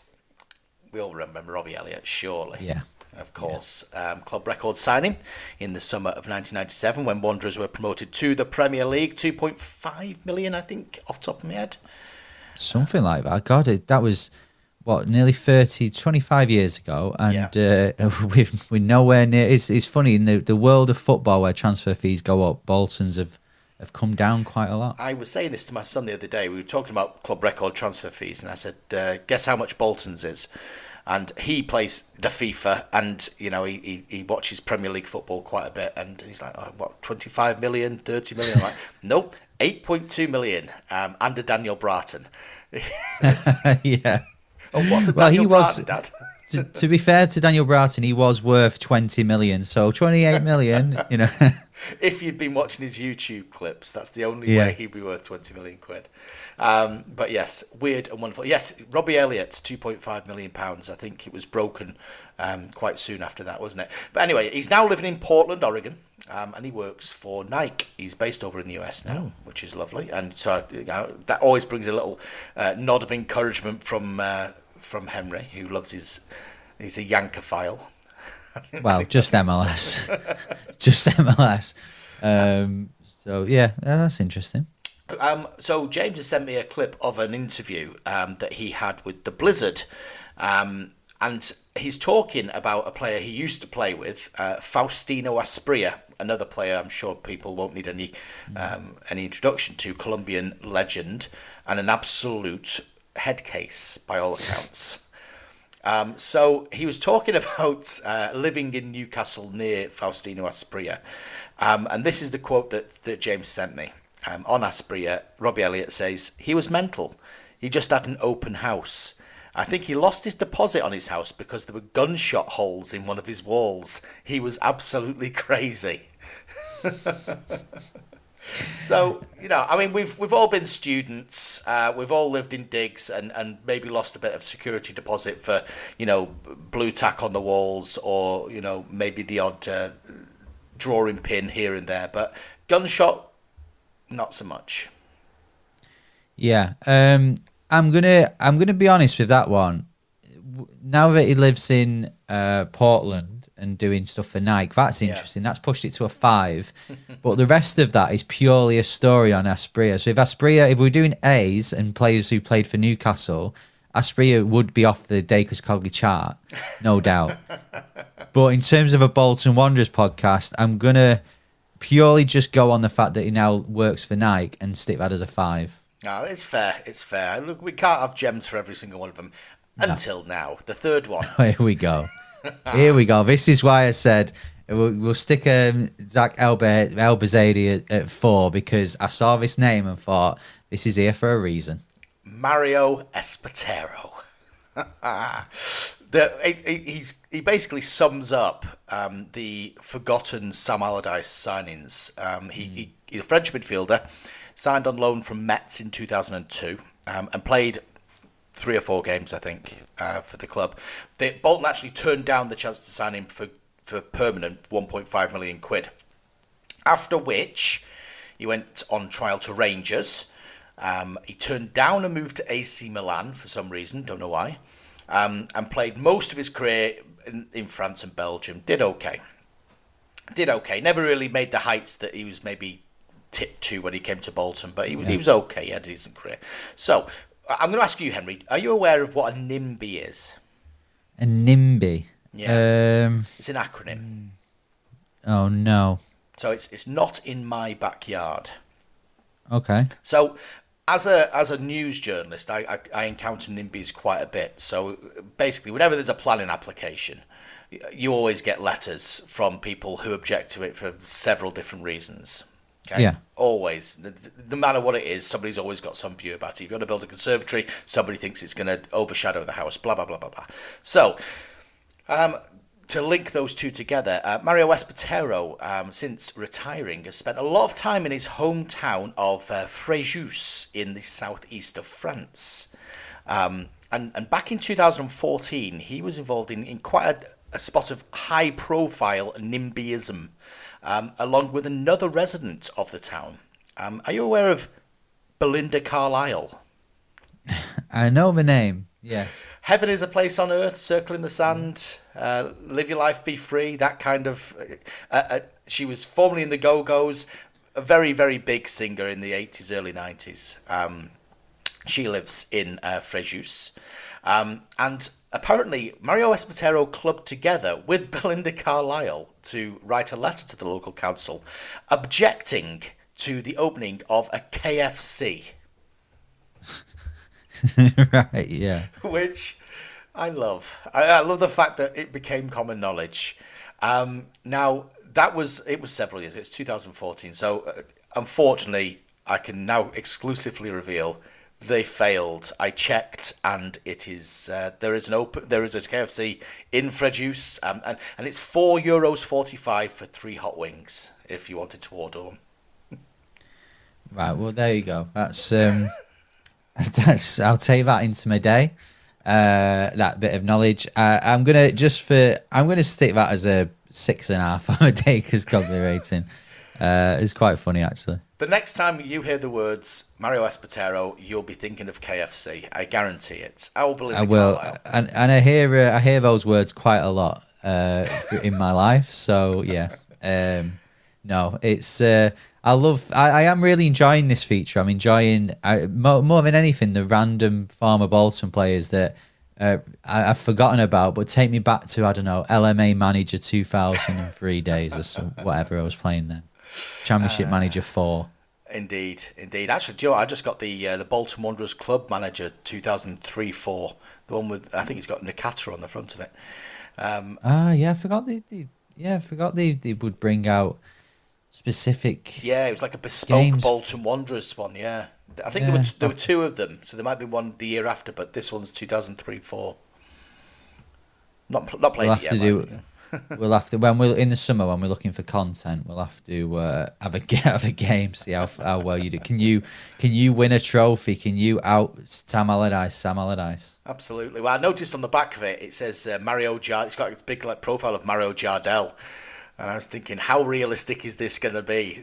We all remember Robbie Elliott, surely. Yeah. Of course. Um, club record signing in the summer of 1997 when Wanderers were promoted to the Premier League. 2.5 million, I think, off the top of my head. Something like that. God, it, that was what nearly 30, 25 years ago, and uh, we've, we're nowhere near. It's, it's funny in the, the world of football where transfer fees go up, Bolton's have have come down quite a lot. I was saying this to my son the other day. We were talking about club record transfer fees, and I said, uh, "Guess how much Bolton's is?" And he plays the FIFA, and you know he, he, he watches Premier League football quite a bit, and he's like, oh, "What, twenty five million, 30 million? I'm like, nope, eight point two million um, under Daniel Bratton. yeah. Oh, what's a Well, Daniel he was- Bratton, Dad? To, to be fair to Daniel Bratton, he was worth 20 million. So 28 million, you know. if you'd been watching his YouTube clips, that's the only Yeah. way he'd be worth 20 million quid. Um, but yes, weird and wonderful. Yes, Robbie Elliott's 2.5 million pounds. I think it was broken um, quite soon after that, wasn't it? But anyway, he's now living in Portland, Oregon, um, and he works for Nike. He's based over in the US now, which is lovely. And so you know, that always brings a little uh, nod of encouragement from uh, from Henry, who loves his. He's a Yankophile. well, just MLS. just MLS. Um, so, yeah, uh, that's interesting. Um, so James has sent me a clip of an interview um, that he had with the Blizzard, um, and he's talking about a player he used to play with, uh, Faustino Asprilla, another player I'm sure people won't need any um, any introduction to, Colombian legend, and an absolute head case by all accounts. Um, so he was talking about uh, living in Newcastle near Faustino Asprilla. Um, and this is the quote that, that James sent me. Um, on Asprilla, Robbie Elliott says, He was mental. He just had an open house. I think he lost his deposit on his house because there were gunshot holes in one of his walls. He was absolutely crazy. So you know, I mean, we've we've all been students. Uh, we've all lived in digs and, and maybe lost a bit of security deposit for you know blue tack on the walls or you know maybe the odd uh, drawing pin here and there. But gunshot, not so much. Yeah, um, I'm gonna I'm gonna be honest with that one. Now that he lives in uh, Portland and doing stuff for Nike, that's interesting. That's pushed it to a five. but the rest of that is purely a story on Asprilla. So if Asprilla, if we're doing A's and players who played for Newcastle, Asprilla would be off the Dacres Cogley chart, no doubt. But in terms of a Bolton Wanderers podcast, I'm gonna purely just go on the fact that he now works for Nike and stick that as a five. No, it's fair. It's fair. Look, we can't have gems for every single one of them until now. The third one. Here we go. Here we go. This is why I said we'll, we'll stick um, Zach Elbe- Elbouzedi at, at four because I saw this name and thought this is here for a reason. Mario Espartero. the, he, he- he's, he basically sums up um, the forgotten Sam Allardyce signings. Um, he, he, he's a French midfielder, signed on loan from Metz in 2002, um, and played three or four games, I think, uh, for the club. They, Bolton actually turned down the chance to sign him for, for permanent 1.5 million quid. After which, he went on trial to Rangers. Um, he turned down a move to AC Milan for some reason, don't know why, um, and played most of his career in, in France and Belgium. Did okay. Did okay. Never really made the heights that he was maybe tipped to when he came to Bolton, but he was he was okay. He had a decent career. So I'm going to ask you, Henry. Are you aware of what a NIMBY is? A NIMBY. Yeah. Um, It's an acronym. oh no. So it's it's not in my backyard. Okay. So, as a as a news journalist, I, I, I encounter NIMBYs quite a bit. So basically, whenever there's a planning application, you always get letters from people who object to it for several different reasons. Okay? Yeah. Always. No matter what it is, somebody's always got some view about it. If you want to build a conservatory, somebody thinks it's going to overshadow the house, blah, blah, blah, blah, blah. So, um, to link those two together, uh, Mario Espartero, um, since retiring, has spent a lot of time in his hometown of uh, Fréjus in the southeast of France. Um, and, and back in 2014, he was involved in, in quite a, a spot of high profile NIMBYism, um, along with another resident of the town. Um, are you aware of Belinda Carlisle? I know the name. Yeah. Heaven is a place on earth, circle in the sand, uh, live your life, be free, that kind of. Uh, uh, she was formerly in the Go Go's, a very, very big singer in the 80s, early 90s. Um, she lives in uh, Fréjus. Um, and apparently, Mario Espartero clubbed together with Belinda Carlisle to write a letter to the local council objecting to the opening of a KFC. right. Yeah. which I love. I, I love the fact that it became common knowledge. Um, now that was it was several years. It's 2014. So uh, unfortunately, I can now exclusively reveal they failed. I checked, and it is uh, there is an open there is a KFC in Fréjus, um, and and it's four euros forty five for three hot wings if you wanted to order them. Right. Well, there you go. That's um, that's. I'll take that into my day. Uh, that bit of knowledge. Uh, I'm gonna just for. I'm gonna stick that as a six and a half a day because cognitive rating. Uh, it's quite funny actually. The next time you hear the words Mario Espartero, you'll be thinking of KFC. I guarantee it. I will believe I will, Carlisle. and and I hear uh, I hear those words quite a lot uh, in my life. So yeah, um, no, it's uh, I love. I, I am really enjoying this feature. I'm enjoying I, more, more than anything the random former Bolton players that. Uh, I, I've forgotten about, but take me back to I don't know LMA Manager 2003 days or some, whatever I was playing then. Championship Manager four. Indeed, indeed. Actually, do you know? I just got the uh, the Bolton Wanderers club manager 2003-4, the one with I think it's got Nakata on the front of it. Um, Ah, yeah, I forgot the, they yeah, I forgot they, they would bring out specific. yeah, it was like a bespoke Games. Bolton Wanderers one. Yeah, I think Yeah. there were there were two of them, so there might be one the year after, but this one's 2003-4. Not not played We'll have yet. to do. We'll have to when we're in the summer when we're looking for content. We'll have to uh, have a have a game. See how how well you do. Can you can you win a trophy? Can you out Sam Allardyce? Sam Allardyce. Absolutely. Well, I noticed on the back of it, it says uh, Mario Jard. It's got this big like profile of Mario Jardel, and I was thinking, how realistic is this going to be?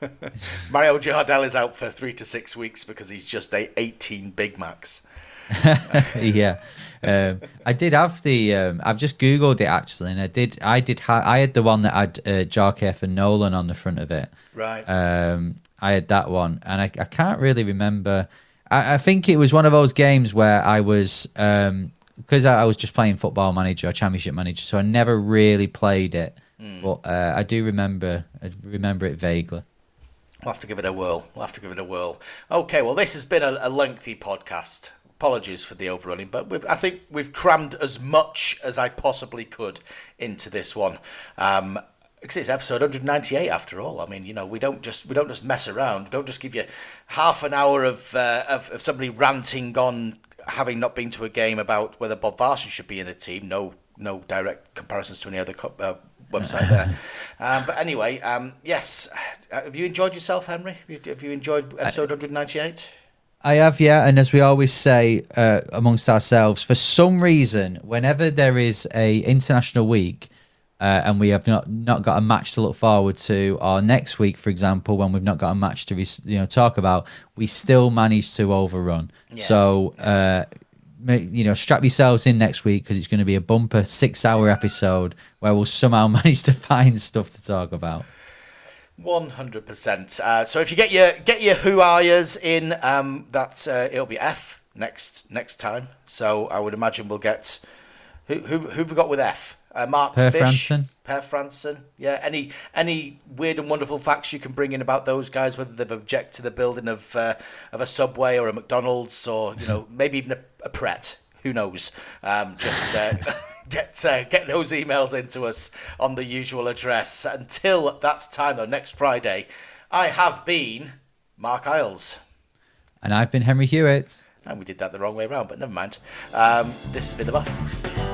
Mario Jardel is out for three to six weeks because he's just ate 18 Big Macs. yeah. Um, I did have the. Um, I've just googled it actually, and I did. I did. Ha- I had the one that had uh, Djorkaeff and Nolan on the front of it. Right. Um, I had that one, and I, I can't really remember. I, I think it was one of those games where I was because I, I was just playing Football Manager or Championship Manager, so I never really played it. But uh, I do remember. I remember it vaguely. We'll have to give it a whirl. We'll have to give it a whirl. Okay, well, this has been a, a lengthy podcast. Apologies for the overrunning, but we've, I think we've crammed as much as I possibly could into this one. Um, because it's episode 198 after all. I mean, you know, we don't just we don't just mess around. We don't just give you half an hour of uh, of, of somebody ranting on having not been to a game about whether Bodvarsson should be in the team. No, no direct comparisons to any other co- uh, website there. um, but anyway, um, yes. Have you enjoyed yourself, Henry? Have you, have you enjoyed episode 198? I have, yeah, and as we always say uh, amongst ourselves, for some reason, whenever there is a international week uh, and we have not not got a match to look forward to, or next week, for example, when we've not got a match to you know talk about, we still manage to overrun. So. Uh, ma- you know, strap yourselves in next week because it's going to be a bumper six-hour episode where we'll somehow manage to find stuff to talk about. One hundred percent. Uh, So if you get your get your who are yous in, um, that uh, it'll be F next next time. So I would imagine we'll get who who who've we got with F? Uh, Mark Per Fish, Frandsen. Per Frandsen. Yeah. Any any weird and wonderful facts you can bring in about those guys, whether they've objected to the building of uh, of a Subway or a McDonald's or you know maybe even a, a Pret. Who knows? Um, just uh, get uh, get those emails into us on the usual address. Until that time, though, next Friday, I have been Marc Iles. And I've been Henry Hewitt. And we did that the wrong way around, but never mind. Um, this has been The Buff.